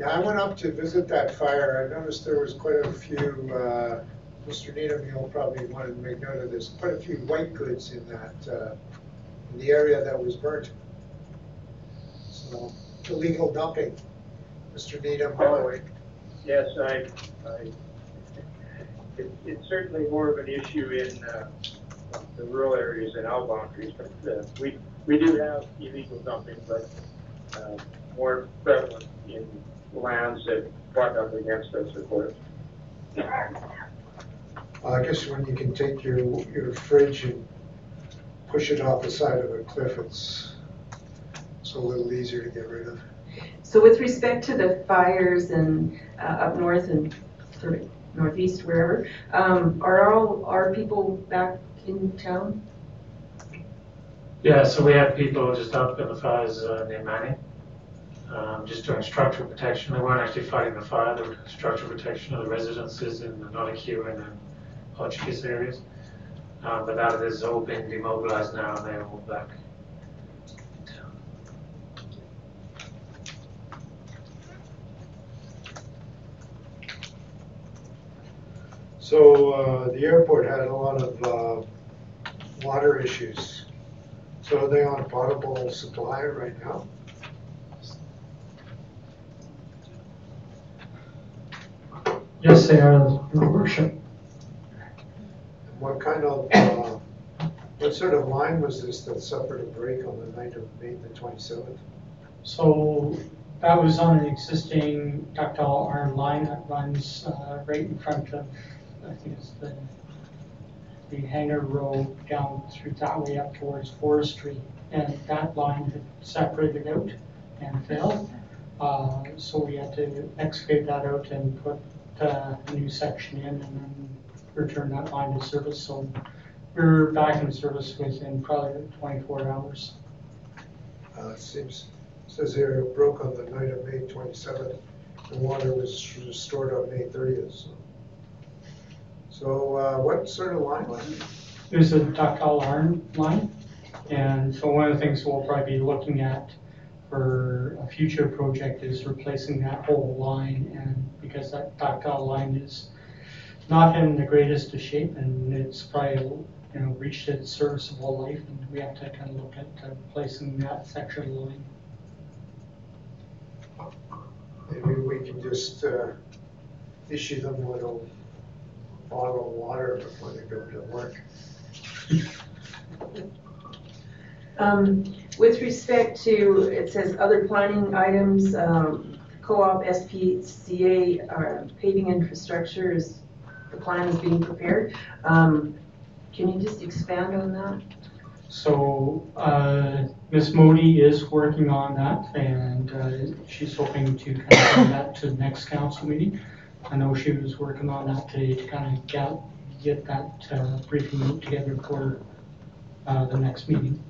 Yeah, I went up to visit that fire. I noticed there was quite a few, uh, Mr. Needham, you'll probably want to make note of this, quite a few white goods in that, uh, in the area that was burnt. So illegal dumping. Mr. Needham, Holloway. Yes, I, I, it, it's certainly more of an issue in, uh, the rural areas and our boundaries, but, uh, we, we do have illegal dumping, but, uh, more prevalent in lands that butt up against us, of course. Well, I guess when you can take your, your fridge and push it off the side of a cliff, it's, it's a little easier to get rid of. so with respect to the fires and, uh, up north and sort of northeast, wherever, um, are all, are people back in town? Yeah, so we have people just out in the fires uh, near Manning, um, just doing structural protection. They weren't actually fighting the fire, they were doing structural protection of the residences in the Notikewin and Hotchkiss areas. Um, but that has all been demobilized now and they're all back. So, uh, the airport had a lot of, uh, water issues. So are they on a potable supply right now? Yes, they are, Your Worship. What kind of, uh, what sort of line was this that suffered a break on the night of May the twenty-seventh? So that was on an existing ductile iron line that runs uh, right in front of, I think it's the, the hangar road down through that way up towards Forestry. And that line had separated out and failed. Uh, So we had to excavate that out and put uh, a new section in and then return that line to service. So we're back in service within probably 24 hours. Uh, it seems, says here it broke on the night of May twenty-seventh, and water was restored on May thirtieth, so. So, uh, what sort of line was it? There's a ductile iron line, and so one of the things we'll probably be looking at for a future project is replacing that whole line, and because that ductile line is not in the greatest of shape, and it's probably, you know, reached its serviceable life, and we have to kind of look at uh, replacing that section of the line. Maybe we can just, uh, issue them a little bottle of water before they go to work. Um, with respect to, it says other planning items, um, co-op SPCA, uh, paving infrastructure is, the plan is being prepared. Um, can you just expand on that? So, uh, Ms. Modi is working on that, and uh, she's hoping to kind of bring that to the next council meeting. I know she was working on that today to kind of get, get that uh, briefing together for uh, the next meeting.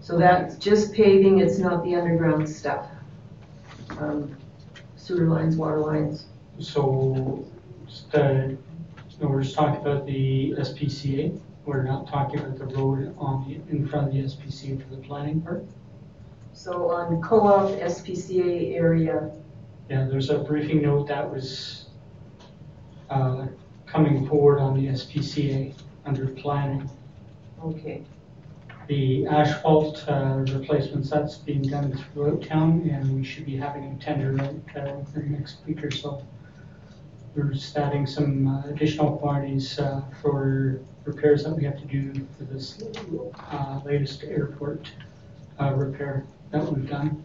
So that's just paving, it's not the underground stuff? Um, Sewer lines, water lines? So, just, uh, no, we're just talking about the SPCA. We're not talking about the road on the, in front of the SPCA for the planning part. So on co-op SPCA area, Yeah, there's a briefing note that was uh, coming forward on the SPCA under planning. okay. The asphalt uh, replacements, that's being done throughout town, and we should be having a tender out uh, the next week or so. We're just adding some uh, additional quantities uh, for repairs that we have to do for this uh, latest airport uh, repair that we've done.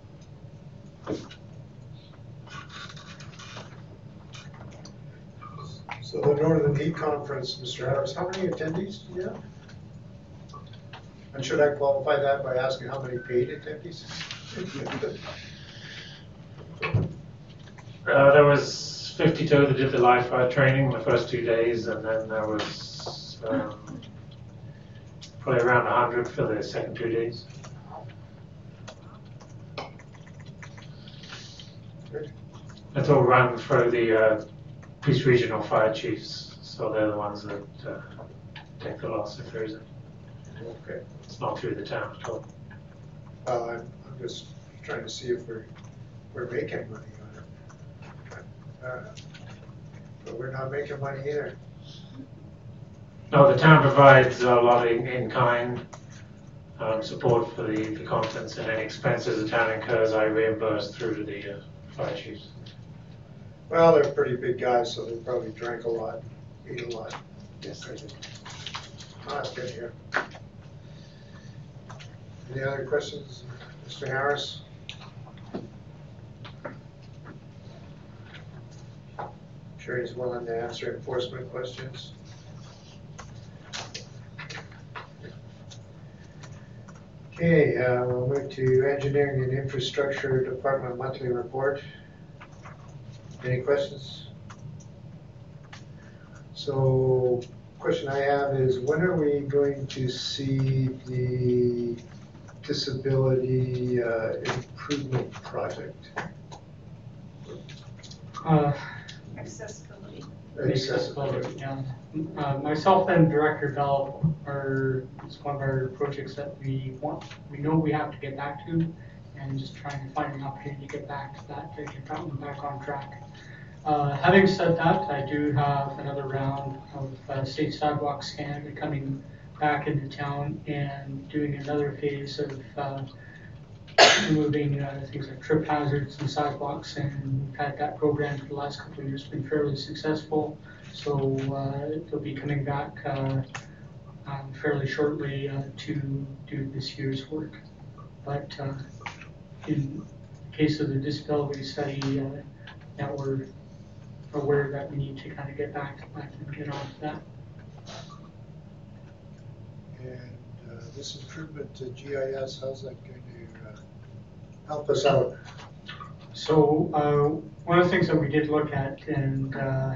So the Northern Heat Conference, Mr. Harris, how many attendees do you have? And should I qualify that by asking how many paid attendees? Uh, there was 52 that did the live fire training the first two days, and then there was um, probably around 100 for the second two days. It's all run through the uh, Peace Regional Fire Chiefs, so they're the ones that uh, take the loss if there is any. Okay. It's not through the town at all. Uh, I'm I'm just trying to see if we're, we're making money on it. Uh, But we're not making money either. No, the town provides a lot of in kind um, support for the, the conference and any expenses the town incurs, I reimburse through to the uh, fire chiefs. Well, they're pretty big guys, so they probably drank a lot, ate a lot. Yes, they did. Oh, That's good here. Any other questions, Mr. Harris? Sure he's willing to answer enforcement questions. Okay, uh, we'll move to engineering and infrastructure department monthly report. Any questions? So, question I have is, when are we going to see the disability uh, improvement project. Uh, Accessibility. Accessibility, yeah. Uh, myself and Director Bell are, it's one of our projects that we want, we know we have to get back to, and just trying to find an opportunity to get back to that, to get that one back on track. Uh, having said that, I do have another round of uh, state sidewalk Canada coming back into town and doing another phase of uh, removing uh, things like trip hazards and sidewalks, and we've had that program for the last couple of years, been fairly successful. So uh, they'll be coming back uh, um, fairly shortly uh, to do this year's work. But uh, in the case of the disability study, uh, that we're aware that we need to kind of get back, to back and get to that. And uh, this improvement to GIS, how's that going to uh, help us out? So, uh, one of the things that we did look at and, uh,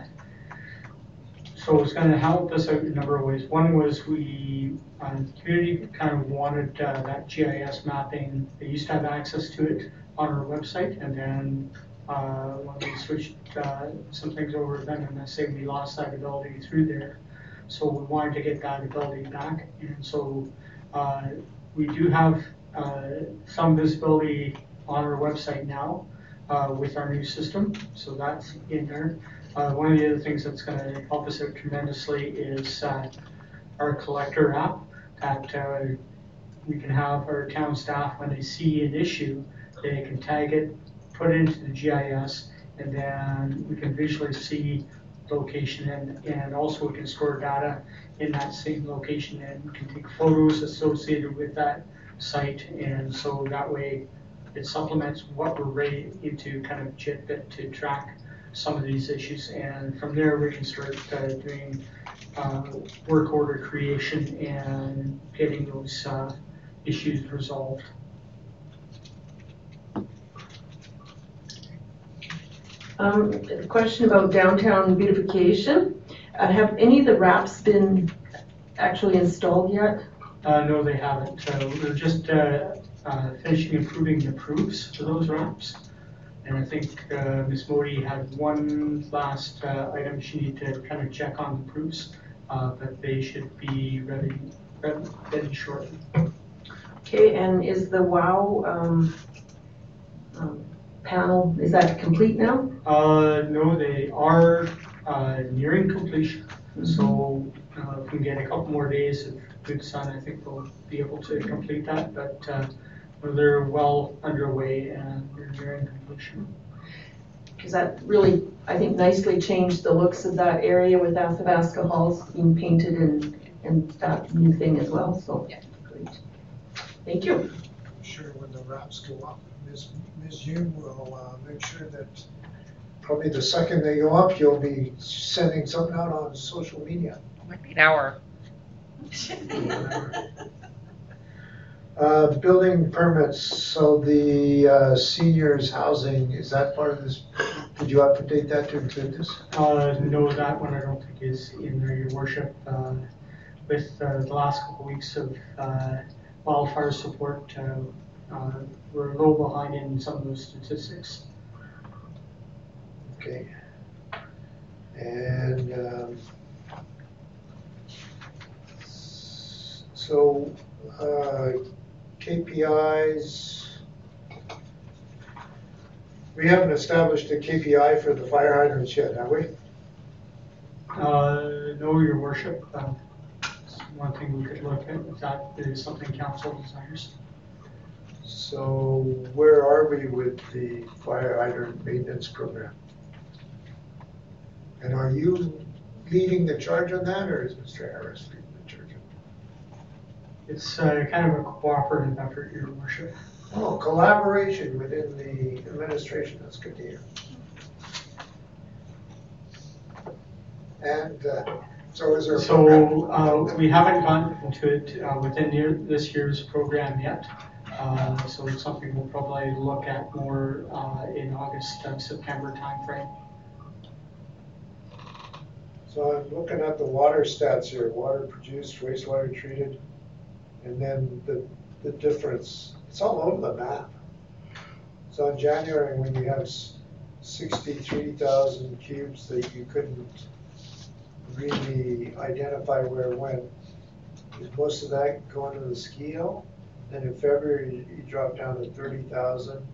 so it's gonna help us out in a number of ways. One was we, uh, the community kind of wanted, uh, that GIS mapping. They used to have access to it on our website and then, uh, when we switched, some things over, then I say we lost that ability through there. So we wanted to get that ability back. And so, uh, we do have, uh, some visibility on our website now uh, with our new system, so that's in there. Uh, One of the other things that's going to help us out tremendously is uh, our collector app that uh, we can have our town staff, when they see an issue, they can tag it, put it into the GIS, and then we can visually see location and, and also we can store data in that same location and can take photos associated with that site. And so that way it supplements what we're ready into kind of GIS to track some of these issues. And from there, we can start uh, doing uh, work order creation and getting those uh, issues resolved. Um, a question about downtown beautification. Uh, have any of the wraps been actually installed yet? Uh, no, they haven't. We're just uh, uh, finishing improving the proofs for those ramps. And I think uh, Ms. Modi had one last uh, item she needed to kind of check on the proofs, uh, but they should be ready, ready, ready shortly. Okay, and is the WOW um, um, panel, is that complete now? Uh, no, they are uh, nearing completion. So uh, if we can get a couple more days of good sun, I think we'll be able to complete that. But uh, they're well underway and they're nearing completion. Because that really, I think, nicely changed the looks of that area with Athabasca Halls being painted and, and that new thing as well, so. yeah, Great. Thank you. Sure, when the wraps go up, Ms. Ms. Yoon will uh, make sure that probably the second they go up, you'll be sending something out on social media. Might be an hour. Uh, Building permits, so the uh, seniors housing, is that part of this? Did you update that to include this? Uh, no, that one I don't think is in there, your worship. Uh, with uh, the last couple weeks of uh, wildfire support, uh, uh, we're a little behind in some of those statistics. Okay. And um, so uh, KPIs, we haven't established a KPI for the fire hydrants yet, have we? Uh, no, your worship, um, one thing we could look at, if that is something council desires. So where are we with the fire hydrant maintenance program? And are you leading the charge on that, or is Mr. Harris leading the charge on It's uh, kind of a cooperative effort, your worship. Oh, collaboration within the administration, that's good to hear. And uh, so is there a program? So, uh, we haven't gone into it, uh, within year, this year's program yet. Uh, so it's something we'll probably look at more, uh, in August, uh, September timeframe. So I'm looking at the water stats here, water produced, wastewater treated, and then the the difference, it's all over the map. So in January, when you have sixty-three thousand cubes that you couldn't really identify where it went, is most of that going to the ski hill? Then in February, you dropped down to thirty thousand,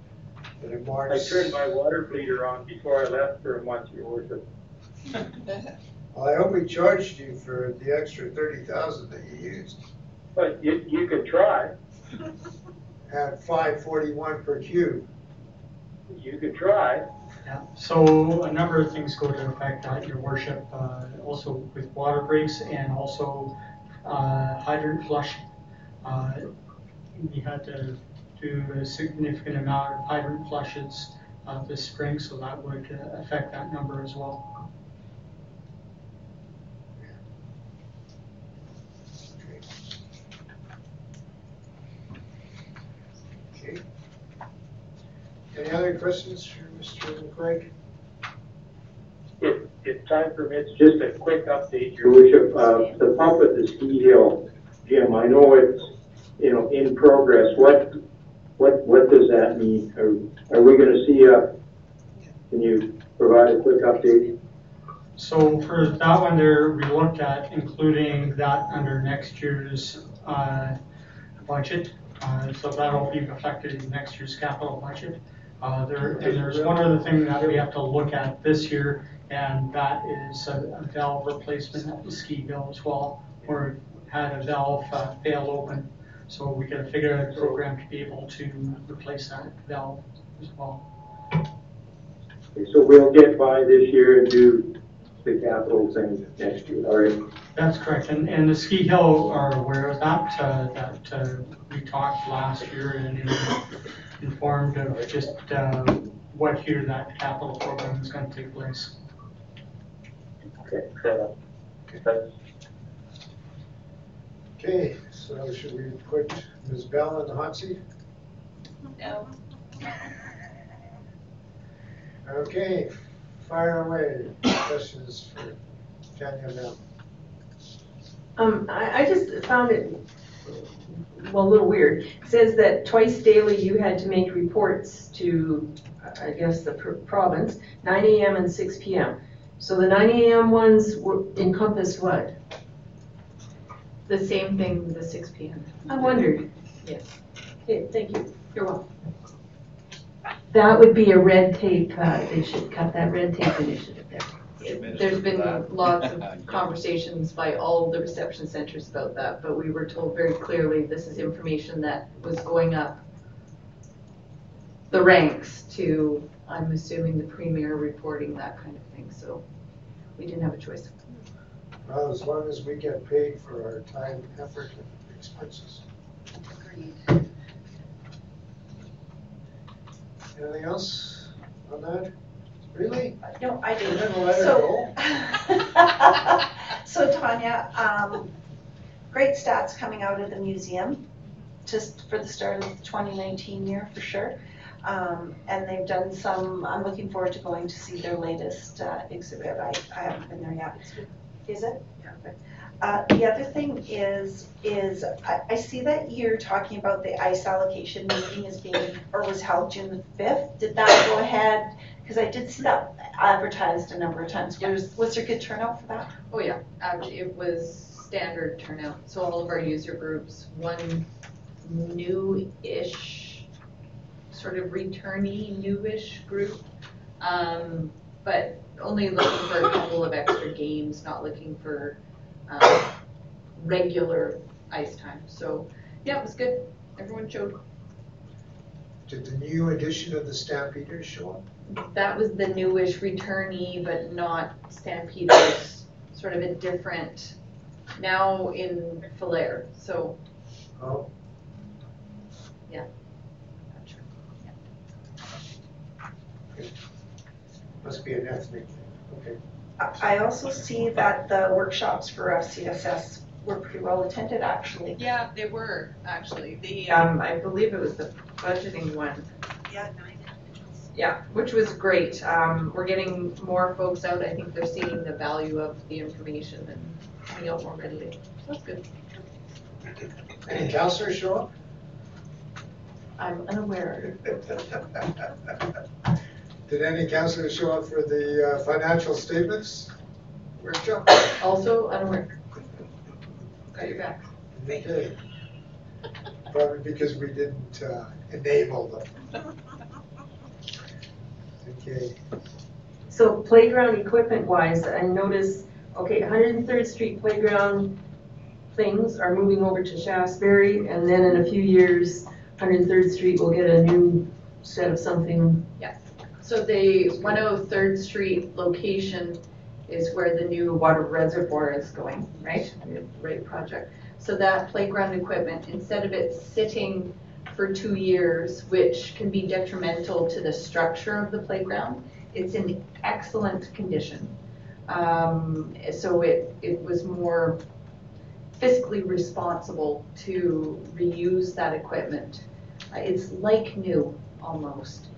and in March. I turned my water bleeder on before I left for a month, your worship. Well, I hope we charged you for the extra thirty thousand that you used. But you, you could try, At five forty-one per cube. you could try. Yeah, so a number of things go to affect that, your worship, uh, also with water breaks and also, uh, hydrant flush. Uh, We had to do a significant amount of hydrant flushes, uh, this spring, so that would uh, affect that number as well. Okay. Any other questions for Mr. McCraig? If, if time permits, just a quick update, your worship, uh, the pump at the ski hill, Jim, I know it's, you know, in progress, what, what, what does that mean? Are, are we gonna see a, can you provide a quick update? So for that one there, we looked at including that under next year's, uh, budget. Uh, so that'll be reflected in next year's capital budget. Uh, there, and there's one other thing that we have to look at this year, and that is a a valve replacement at the ski hill as well, where had a valve uh, fail open. So we gotta figure out a program to be able to replace that valve as well. Okay, So we'll get by this year and do the capital thing next year, all right? That's correct, and, and the ski hill are aware of that, uh, that, uh, we talked last year and in- informed of just, uh, what year that capital program is gonna take place. Okay, fair enough. Thanks. Okay, so should we put Ms. Bell in the hot seat? No. Okay, fire away. Questions for Tanya Bell? Um, I, I just found it, well, a little weird. It says that twice daily you had to make reports to, I guess, the pr- province, nine AM and six PM. So the nine AM ones were encompassed what? The same thing, the six P M. I wondered. Yes. Okay, thank you. You're welcome. That would be a red tape, uh, they should cut that red tape initiative there. There's been lots of conversations by all the reception centers about that, but we were told very clearly this is information that was going up the ranks to, I'm assuming, the premier reporting, that kind of thing, so we didn't have a choice. Well, as long as we get paid for our time, effort, and expenses. Agreed. Anything else on that? Really? No, I We're do. gonna let her So-? So Tanya, um, great stats coming out of the museum, just for the start of the 2019 year, for sure. Um, and they've done some, I'm looking forward to going to see their latest uh, exhibit. I, I haven't been there yet. Is it? Perfect. Uh, the other thing is, is I, I see that you're talking about the ice allocation meeting is being, or was held June the 5th. Did that go ahead? Because I did see that advertised a number of times. Was, was there good turnout for that? Oh, yeah, actually, it was standard turnout, so all of our user groups, one new-ish, sort of returnee, newish group. Um, but only looking for a couple of extra games, not looking for, um, regular ice time. So, yeah, it was good. Everyone showed. Did the new edition of the Stampeders show up? That was the newish returnee, but not Stampeders, sort of a different, now in Falher, so, Oh, yeah. Not sure. Must be an ethnic thing, okay. I I also see that the workshops for FCSS were pretty well attended, actually. Yeah, they were, actually. The, Um, I believe it was the budgeting one. Yeah, nine individuals. Yeah, which was great. Um, we're getting more folks out. I think they're seeing the value of the information and coming out more readily. That's good. Any counselors show up? I'm unaware. Did any councillors show up for the uh, financial statements? Workshop? Also unaware. Got your back. Okay. Probably because we didn't uh, enable them. Okay. So playground equipment wise, I noticed, okay, 103rd Street playground things are moving over to Shaftesbury, and then in a few years, 103rd Street will get a new set of something. So the 103rd Street location is where the new water reservoir is going, right? Right project. So that playground equipment, instead of it sitting for two years, which can be detrimental to the structure of the playground, it's in excellent condition. Um, so it, it was more fiscally responsible to reuse that equipment. Uh, It's like new, almost,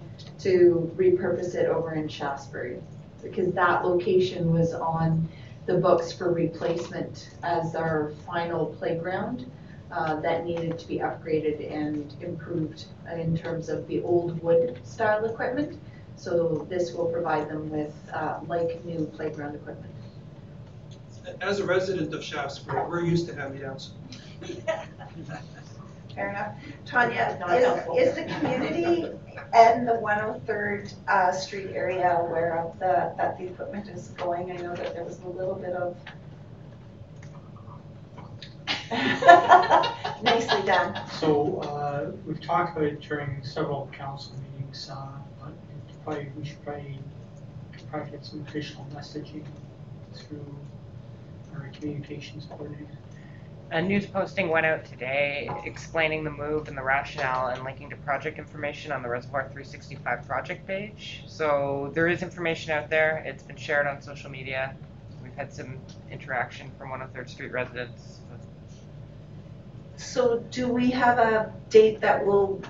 to repurpose it over in Shaftesbury. Because that location was on the books for replacement as our final playground uh, that needed to be upgraded and improved in terms of the old wood style equipment. So this will provide them with uh, like new playground equipment. As a resident of Shaftesbury, we're used to hand-me-downs. Fair enough. Tanya, is, is the community and the 103rd uh, Street area aware of the, that the equipment is going? I know that there was a little bit of. Nicely done. So, uh, we've talked about it during several council meetings, uh, but probably, we should probably, probably get some official messaging through our communications coordinator. A news posting went out today explaining the move and the rationale and linking to project information on the Reservoir 365 project page. So there is information out there. It's been shared on social media. We've had some interaction from 103rd Street residents. So do we have a date that will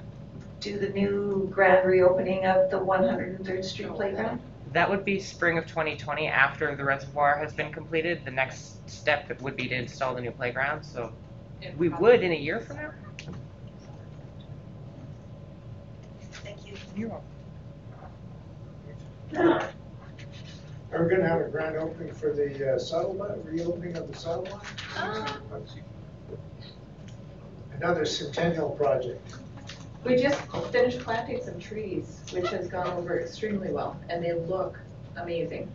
do the new grand reopening of the 103rd Street playground? That would be spring of 2020 after the reservoir has been completed. The next step would be to install the new playground. So we would in a year from now. Thank you. You're Are we gonna have a grand opening for the uh, settlement, reopening of the settlement? Another centennial project. We just finished planting some trees, which has gone over extremely well, and they look amazing.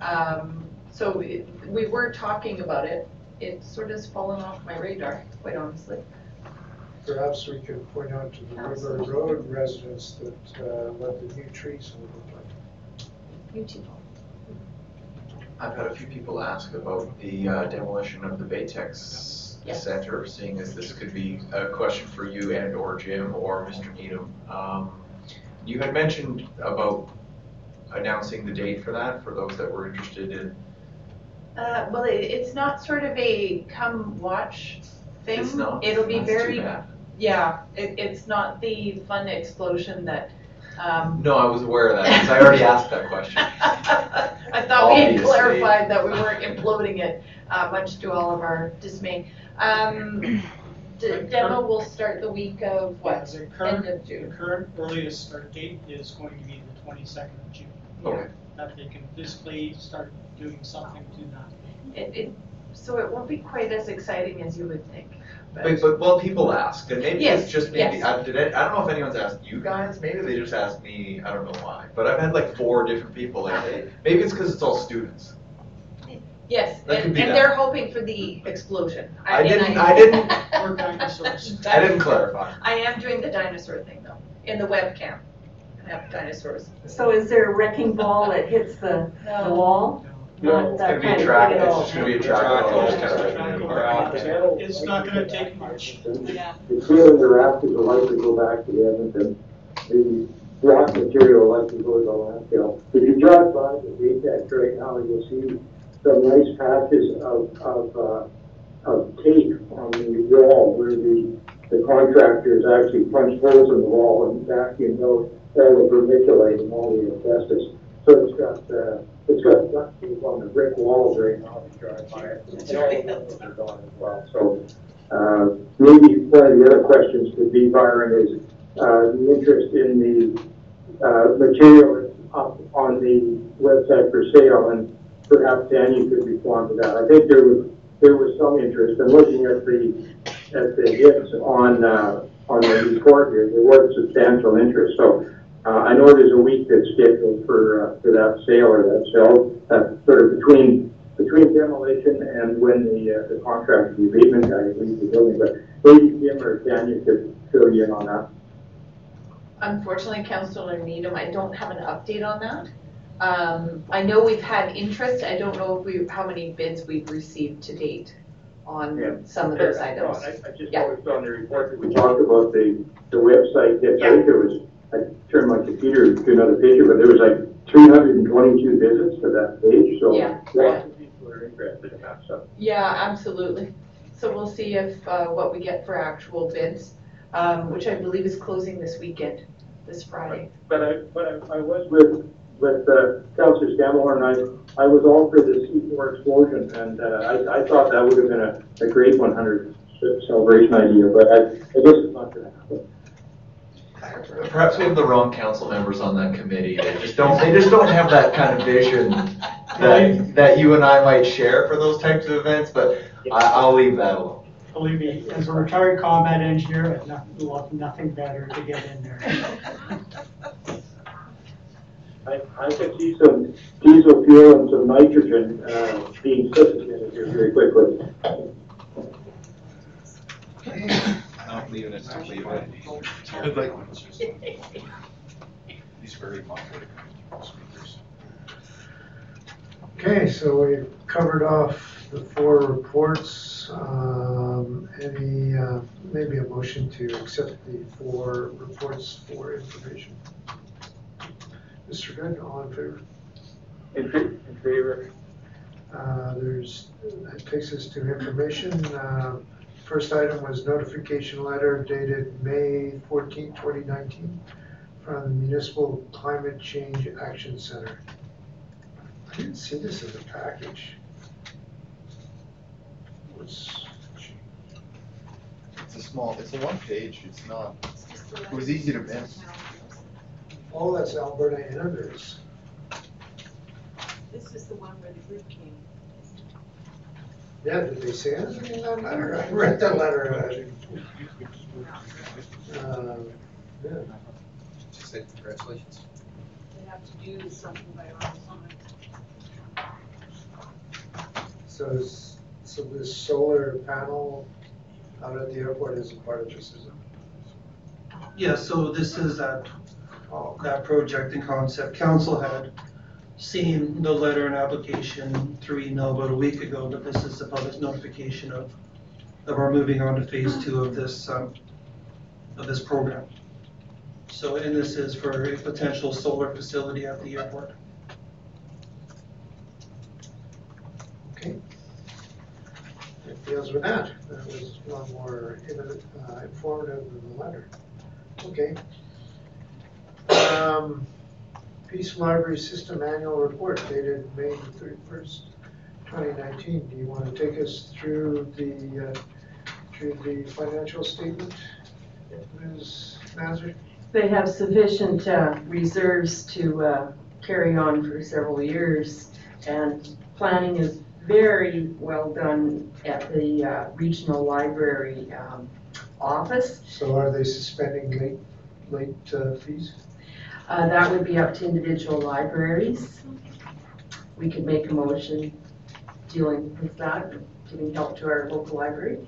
Um, so we, we were talking about it, it sort of has fallen off my radar, quite honestly. Perhaps we could point out to the River Road residents that, uh, what the new trees will look like. You too. I've had a few people ask about the uh, demolition of the Baytex Yes. Center, seeing as this could be a question for you and or Jim or Mr. Needham. Um, You had mentioned about announcing the date for that, for those that were interested in. Uh, well, it, it's not sort of a come watch thing. It's not? It'll be That's very, yeah, it, it's not the fun explosion that, um, No, I was aware of that, because I already asked that question. I thought we had Obviously. clarified that we weren't imploding it, uh, much to all of our dismay. Um, the demo will start the week of what, The end current, of the June? current earliest start date is going to be the twenty-second of June. Okay. That they can physically start doing something to that. It, it, so it won't be quite as exciting as you would think. But, but, well, people ask, and maybe Yes, it's just maybe, yes. I, did it, I don't know if anyone's asked you guys, maybe they just asked me, I don't know why. But I've had like four different people, like, hey, maybe it's because it's all students. Yes, That and, and they're hoping for the explosion. I and didn't- I didn't- Or dinosaurs. I didn't clarify. I am doing the dinosaur thing though, in the webcam. I have dinosaurs. So is there a wrecking ball that hits the, the No. wall? No, it's gonna be a track, it's just gonna be a track. it'll just kind of- It's not gonna take much. Yeah. The ceiling, the rafters will likely go back to Edmonton. The block material will likely go to the landfill. If you drive by the Baytex right now, you'll see some nice patches of, of, uh, of tape on the wall where the, the contractors actually punched holes in the wall and vacuumed out all the vermiculite and all the asbestos. So it's got, uh, it's got duct tape on the brick walls right now if you drive by it. And the. So, uh, maybe one of the other questions could be, Byron, is uh, the interest in the, uh, material up on the website for sale, and perhaps Danny could respond to that. I think there was, there was some interest, and looking at the, at the hits on, uh, on the report here, there was substantial interest, so, uh, I know there's a week that's scheduled for, uh, for that sale or that sale, uh, sort of between, between demolition and when the, uh, the contract, the abatement guy leaves the building, but maybe Jim or Tanya could fill you in on that. Unfortunately, Councillor Needham, I don't have an update on that. Um, I know we've had interest, I don't know if we, how many bids we've received to date Yeah. on some of those items. I, I just Yeah. noticed on the report that we talked about the, the website, hits. I think there was, I turned my computer to another page, but there was like three hundred and twenty-two visits to that page, so Yeah. lots of people are interested in that stuff. Yeah, absolutely. So we'll see if, uh, what we get for actual bids, um, which I believe is closing this weekend, this Friday. But I, but I, I was with, with, uh, Counselor Scammell and I, I was all for the C four explosion, and, uh, I, I thought that would have been a, a great one hundred celebration idea, but I, I guess it's not gonna happen. Perhaps we have the wrong council members on that committee. They just don't, they just don't have that kind of vision that, that you and I might share for those types of events, but I, I'll leave that alone. Believe me, as a retired combat engineer, I'd not, love nothing better to get in there. I, I could see some diesel fuel and some nitrogen, uh, being substituted here very quickly. Not leaving it, not leaving it. It's like- These very muffled speakers. Okay, so we've covered off the four reports. Um, Any, uh, maybe a motion to accept the four reports for information. Mr. Good, all in favor? In fa- in favor? Uh, There's, that takes us to information. Uh, First item was notification letter dated May 14, 2019, from the Municipal Climate Change Action Center. I didn't see this in the package. What's, It's a small, it's a one page, it's not, it was easy to miss. oh, that's Alberta Innovators. This is the one where the group came. Yeah, did they say anything in that letter? I read that letter. uh, uh, Yeah. Just say congratulations. They have to do something by August ninth. So, is- so this solar panel out at the airport is a part of this, is it? Yeah, so this is that, that project and concept. Council had seen the letter and application through email about a week ago, but this is the public notification of, of our moving on to phase two of this, um, of this program. So, and this is for a potential solar facility at the airport. Okay. It deals with that. That was a lot more uh, informative than the letter. Okay. Um, Peace Library System Annual Report dated May thirty-first, twenty nineteen. Do you want to take us through the, uh, through the financial statement? Ms. Mazur? They have sufficient uh, reserves to uh, carry on for several years, and planning is very well done at the uh, regional library um, office. So are they suspending late, late uh, fees? Uh, That would be up to individual libraries. We could make a motion dealing with that, giving help to our local library.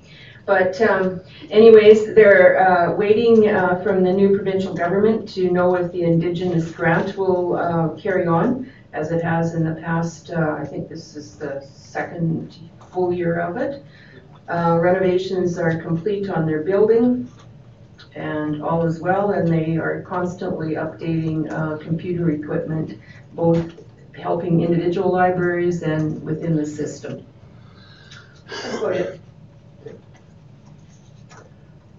But um, anyways, they're uh, waiting uh, from the new provincial government to know if the Indigenous grant will uh, carry on, as it has in the past, uh, I think this is the second full year of it. Uh, Renovations are complete on their building, and all is well, and they are constantly updating uh, computer equipment, both helping individual libraries and within the system. That's about it.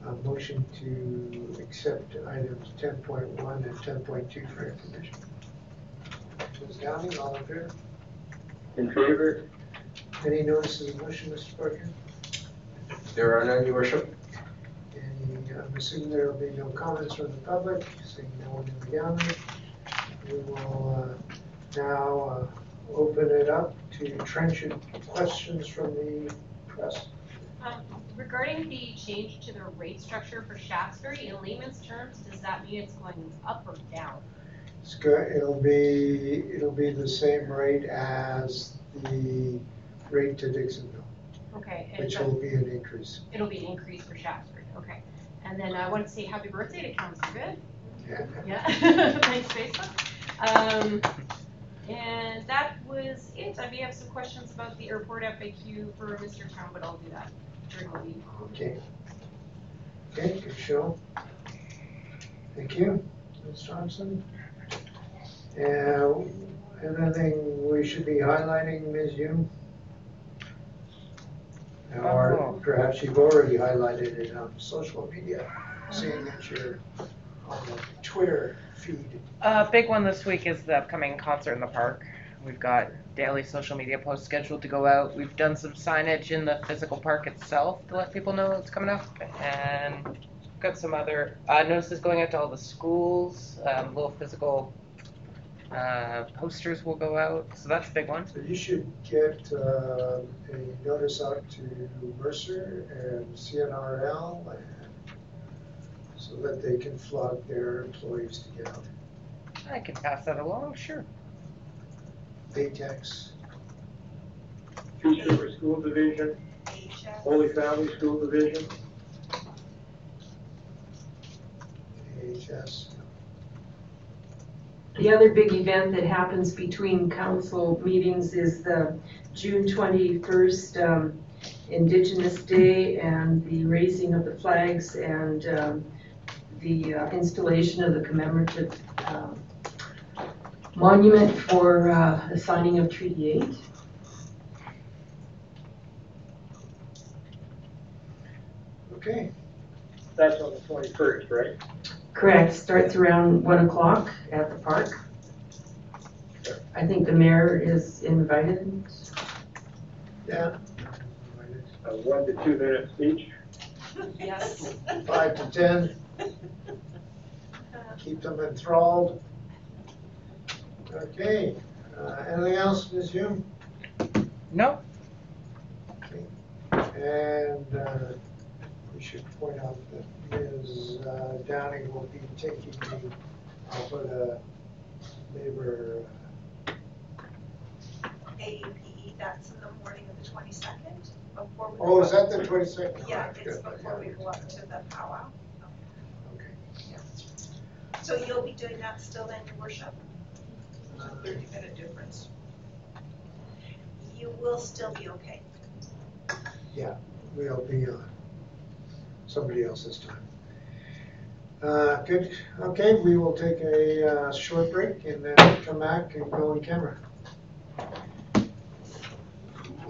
A motion to accept items ten point one and ten point two for information. Ms. Downing, all in favor? In favor? Any notices of motion, Mr. Parker? There are none, your worship. I'm assuming there will be no comments from the public, seeing no one in the gallery. We will uh, now uh, open it up to trenchant questions from the press. Um, Regarding the change to the rate structure for Shaftesbury, in layman's terms, does that mean it's going up or down? It's go, it'll be, it'll be the same rate as the rate to Dixonville, Okay, which will be an increase. it'll be an increase for Shaftesbury, okay. And then I want to say happy birthday to Council Good. Yeah. Yeah, thanks, Facebook. Um, and that was it. I may have some questions about the airport FAQ for Mr. Town, but I'll do that during the week. Okay. Okay, good show. Thank you, Ms. Thompson. And anything we should be highlighting, Ms. Hume? Or perhaps you've already highlighted it on social media, seeing that you're on the Twitter feed. Uh, big one this week is the upcoming concert in the park. We've got daily social media posts scheduled to go out. We've done some signage in the physical park itself to let people know it's coming up, and got some other uh, notices going out to all the schools. Um, little physical uh, posters will go out, so that's a big one. So you should get uh, a notice out to Mercer and CNRL and so that they can flog their employees to get out. I can pass that along, sure. Baytex, Peace River School Division, Holy Family School Division, AHS. The other big event that happens between council meetings is the June 21st um, Indigenous Day and the raising of the flags and um, the uh, installation of the commemorative um, monument for uh, the signing of Treaty 8. Okay, that's on the twenty-first, right? Correct, starts around 1 o'clock at the park. I think the mayor is invited. yeah. A one to two minute speech. Yes. Five to ten. Keep them enthralled. Okay, uh, anything else, Ms. Hume? No. And uh, we should point out that Ms. uh, Downing will be taking the Alberta Labor, AEPE, that's in the morning of the twenty-second, before we. oh, is that the twenty-second? Yeah, it's before we go up to the powwow. Okay. So you'll be doing that still then, your worship? A Thirty minute difference. You will still be okay. Yeah, we'll be on somebody else's time. Uh, good. Okay, we will take a uh, short break and then come back and go on camera.